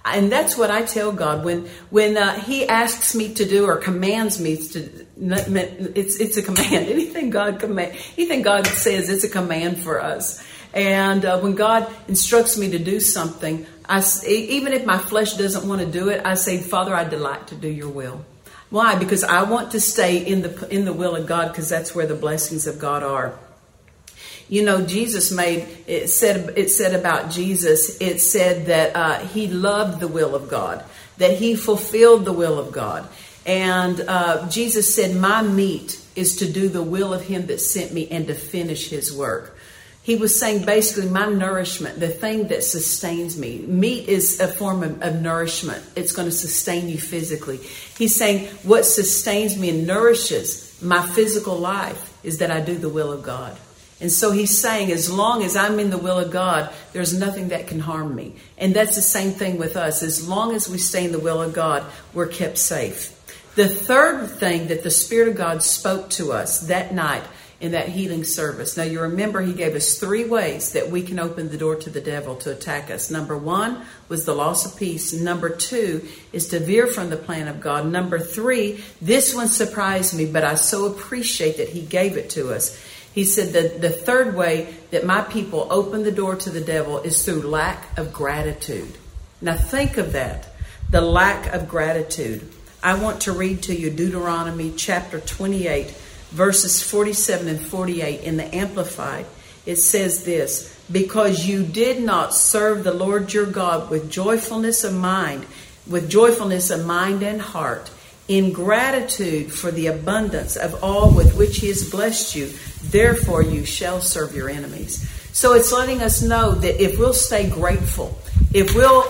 And that's what I tell God when when uh, He asks me to do or commands me to. It's it's a command. Anything God command, anything God says, it's a command for us. And uh, when God instructs me to do something, I, even if my flesh doesn't want to do it, I say, Father, I delight to do your will. Why? Because I want to stay in the in the will of God because that's where the blessings of God are. You know, Jesus made it said it said about Jesus. It said that uh, he loved the will of God, that he fulfilled the will of God, and uh, Jesus said, "My meat is to do the will of Him that sent me and to finish His work." he was saying basically my nourishment, the thing that sustains me. Meat is a form of, of, nourishment. It's going to sustain you physically. He's saying what sustains me and nourishes my physical life is that I do the will of God. And so he's saying, as long as I'm in the will of God, there's nothing that can harm me. And that's the same thing with us. As long as we stay in the will of God, we're kept safe. The third thing that the Spirit of God spoke to us that night in that healing service. Now, you remember he gave us three ways that we can open the door to the devil to attack us. Number one was the loss of peace. Number two is to veer from the plan of God. Number three, this one surprised me, but I so appreciate that he gave it to us. He said that the third way that my people open the door to the devil is through lack of gratitude. Now, think of that the lack of gratitude. I want to read to you Deuteronomy chapter 28 verses 47 and 48 in the Amplified. it says this because you did not serve the Lord your God with joyfulness of mind, with joyfulness of mind and heart, in gratitude for the abundance of all with which he has blessed you, therefore you shall serve your enemies. So it's letting us know that if we'll stay grateful, if we'll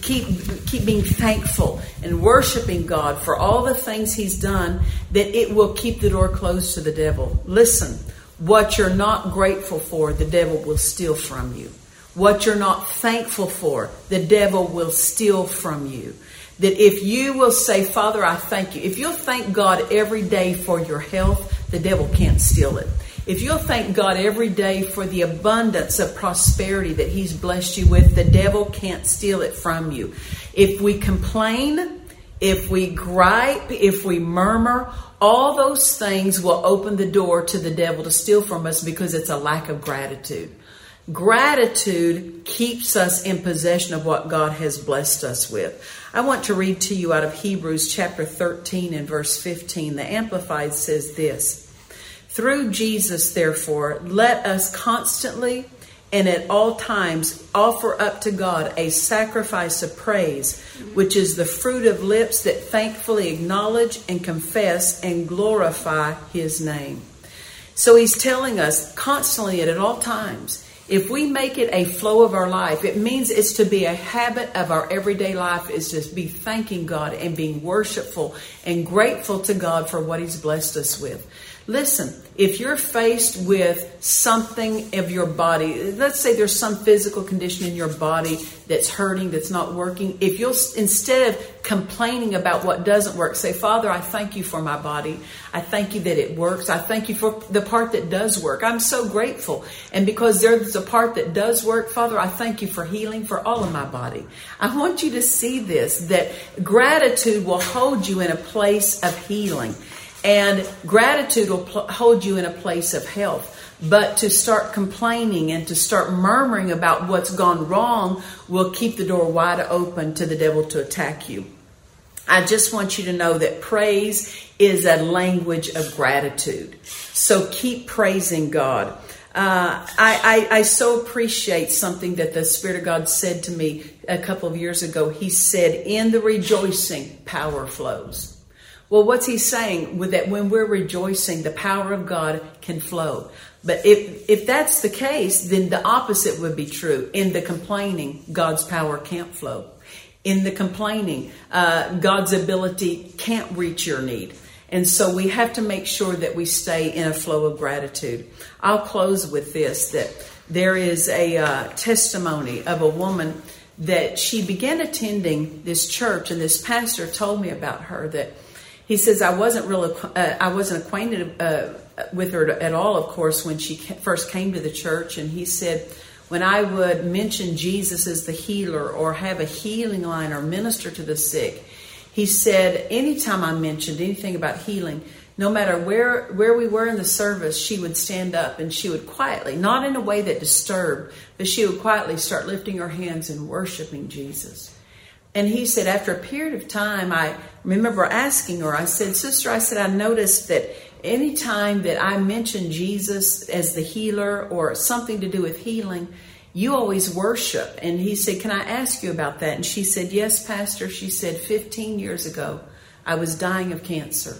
keep keep being thankful and worshiping God for all the things He's done, that it will keep the door closed to the devil. Listen, what you're not grateful for, the devil will steal from you. What you're not thankful for, the devil will steal from you. That if you will say, Father, I thank you. If you'll thank God every day for your health, the devil can't steal it. If you'll thank God every day for the abundance of prosperity that He's blessed you with, the devil can't steal it from you. If we complain, if we gripe, if we murmur, all those things will open the door to the devil to steal from us because it's a lack of gratitude. Gratitude keeps us in possession of what God has blessed us with. I want to read to you out of Hebrews chapter 13 and verse 15. The Amplified says this. Through Jesus, therefore, let us constantly and at all times offer up to God a sacrifice of praise, which is the fruit of lips that thankfully acknowledge and confess and glorify His name. So He's telling us constantly and at all times if we make it a flow of our life, it means it's to be a habit of our everyday life is to be thanking God and being worshipful and grateful to God for what He's blessed us with. Listen, if you're faced with something of your body, let's say there's some physical condition in your body that's hurting, that's not working, if you'll instead of complaining about what doesn't work, say, Father, I thank you for my body. I thank you that it works. I thank you for the part that does work. I'm so grateful. And because there's a part that does work, Father, I thank you for healing for all of my body. I want you to see this, that gratitude will hold you in a place of healing. And gratitude will pl- hold you in a place of health. But to start complaining and to start murmuring about what's gone wrong will keep the door wide open to the devil to attack you. I just want you to know that praise is a language of gratitude. So keep praising God. Uh, I, I, I, so appreciate something that the Spirit of God said to me a couple of years ago. He said, In the rejoicing, power flows. Well, what's he saying? With that when we're rejoicing, the power of God can flow. But if, if that's the case, then the opposite would be true. In the complaining, God's power can't flow. In the complaining, uh, God's ability can't reach your need. And so we have to make sure that we stay in a flow of gratitude. I'll close with this that there is a uh, testimony of a woman that she began attending this church, and this pastor told me about her that he says I wasn't really uh, I wasn't acquainted uh, with her at all, of course, when she first came to the church. And he said when I would mention Jesus as the healer or have a healing line or minister to the sick, he said anytime I mentioned anything about healing, no matter where where we were in the service, she would stand up and she would quietly, not in a way that disturbed, but she would quietly start lifting her hands and worshiping Jesus. And he said, after a period of time, I remember asking her, I said, Sister, I said, I noticed that anytime that I mention Jesus as the healer or something to do with healing, you always worship. And he said, Can I ask you about that? And she said, Yes, Pastor. She said, 15 years ago, I was dying of cancer.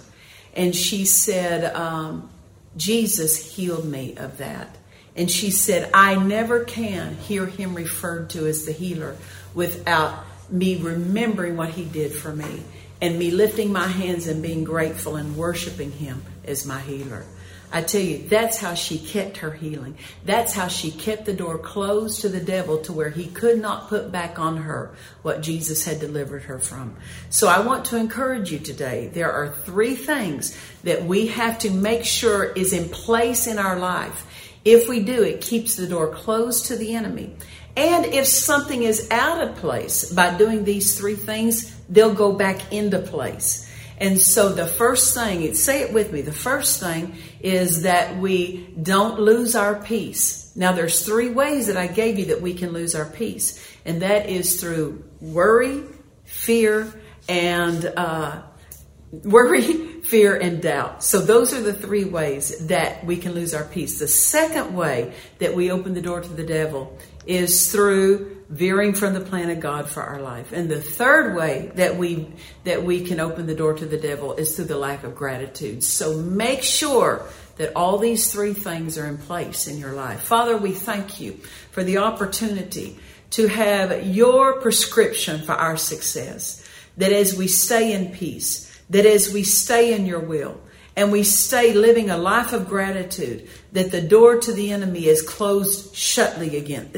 And she said, um, Jesus healed me of that. And she said, I never can hear him referred to as the healer without me remembering what he did for me and me lifting my hands and being grateful and worshiping him as my healer. I tell you, that's how she kept her healing. That's how she kept the door closed to the devil to where he could not put back on her what Jesus had delivered her from. So I want to encourage you today. There are three things that we have to make sure is in place in our life. If we do, it keeps the door closed to the enemy. And if something is out of place by doing these three things, they'll go back into place. And so the first thing, say it with me, the first thing is that we don't lose our peace. Now there's three ways that I gave you that we can lose our peace. And that is through worry, fear, and uh, worry, fear, and doubt. So those are the three ways that we can lose our peace. The second way that we open the door to the devil is through veering from the plan of God for our life. And the third way that we that we can open the door to the devil is through the lack of gratitude. So make sure that all these three things are in place in your life. Father, we thank you for the opportunity to have your prescription for our success. That as we stay in peace, that as we stay in your will, and we stay living a life of gratitude, that the door to the enemy is closed shutly again,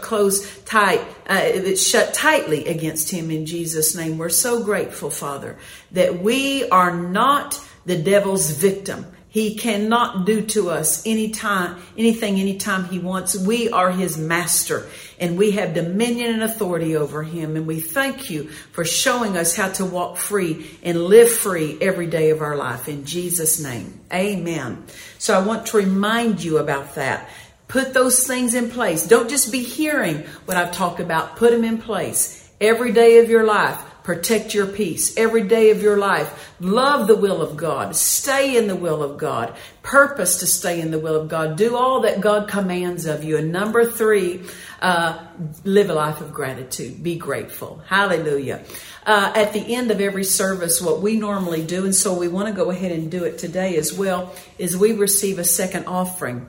closed tight, uh, it's shut tightly against him in Jesus' name. We're so grateful, Father, that we are not the devil's victim. He cannot do to us anytime, anything anytime he wants. We are his master and we have dominion and authority over him. And we thank you for showing us how to walk free and live free every day of our life. In Jesus' name, amen. So I want to remind you about that. Put those things in place. Don't just be hearing what I've talked about. Put them in place every day of your life. Protect your peace every day of your life. Love the will of God. Stay in the will of God. Purpose to stay in the will of God. Do all that God commands of you. And number three, uh, live a life of gratitude. Be grateful. Hallelujah. Uh, at the end of every service, what we normally do, and so we want to go ahead and do it today as well, is we receive a second offering.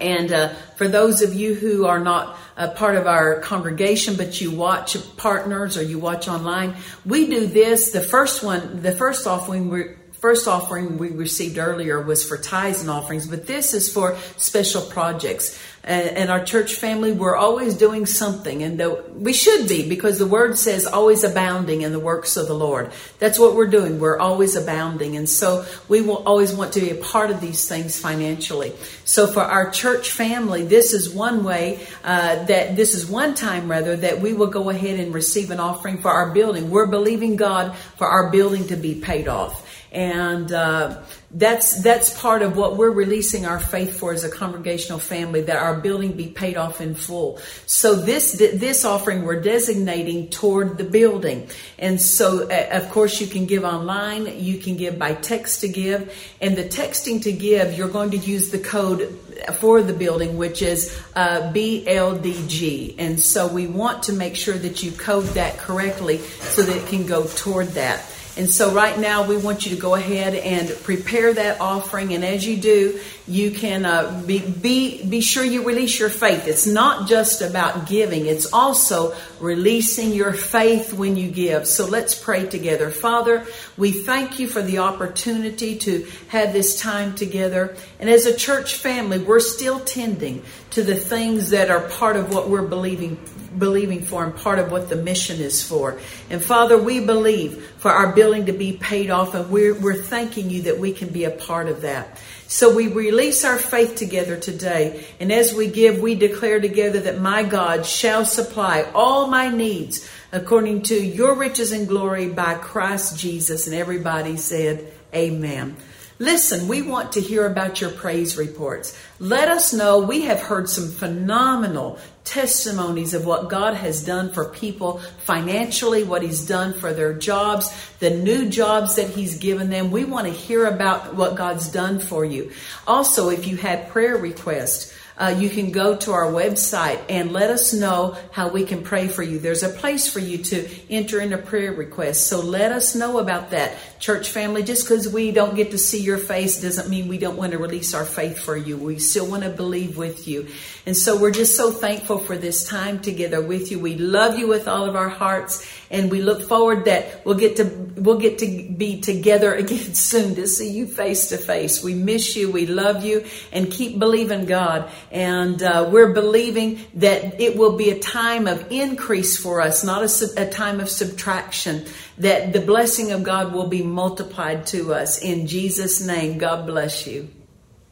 And uh, for those of you who are not a part of our congregation, but you watch partners or you watch online, we do this. The first one, the first offering we first offering we received earlier was for tithes and offerings, but this is for special projects and, our church family, we're always doing something, and we should be because the word says always abounding in the works of the Lord. That's what we're doing. We're always abounding, and so we will always want to be a part of these things financially. So for our church family, this is one way uh, that this is one time rather that we will go ahead and receive an offering for our building. We're believing God for our building to be paid off and uh, that's that's part of what we're releasing our faith for as a congregational family that our building be paid off in full. So this this offering we're designating toward the building, and so of course you can give online, you can give by text to give, and the texting to give you're going to use the code for the building, which is uh, BLDG, and so we want to make sure that you code that correctly so that it can go toward that. And so right now we want you to go ahead and prepare that offering. And as you do, you can uh, be, be, be sure you release your faith. It's not just about giving. It's also releasing your faith when you give. So let's pray together. Father, we thank you for the opportunity to have this time together. And as a church family, we're still tending to the things that are part of what we're believing believing for and part of what the mission is for. And Father, we believe for our building to be paid off and we're, we're thanking you that we can be a part of that. So we release our faith together today. And as we give, we declare together that my God shall supply all my needs according to your riches and glory by Christ Jesus. And everybody said, Amen. Listen, we want to hear about your praise reports. Let us know. We have heard some phenomenal testimonies of what God has done for people financially, what He's done for their jobs, the new jobs that He's given them. We want to hear about what God's done for you. Also, if you had prayer requests, uh, you can go to our website and let us know how we can pray for you. There's a place for you to enter in a prayer request. So let us know about that. Church family, just because we don't get to see your face doesn't mean we don't want to release our faith for you. We still want to believe with you. And so we're just so thankful for this time together with you. We love you with all of our hearts and we look forward that we'll get to we'll get to be together again soon to see you face to face. We miss you, we love you, and keep believing God. And uh, we're believing that it will be a time of increase for us, not a, a time of subtraction. That the blessing of God will be multiplied to us in Jesus' name. God bless you.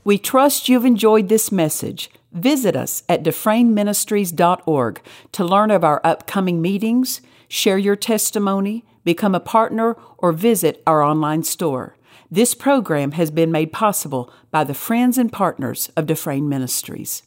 We trust you've enjoyed this message. Visit us at dufresneministries.org to learn of our upcoming meetings share your testimony, become a partner, or visit our online store. This program has been made possible by the friends and partners of Dufresne Ministries.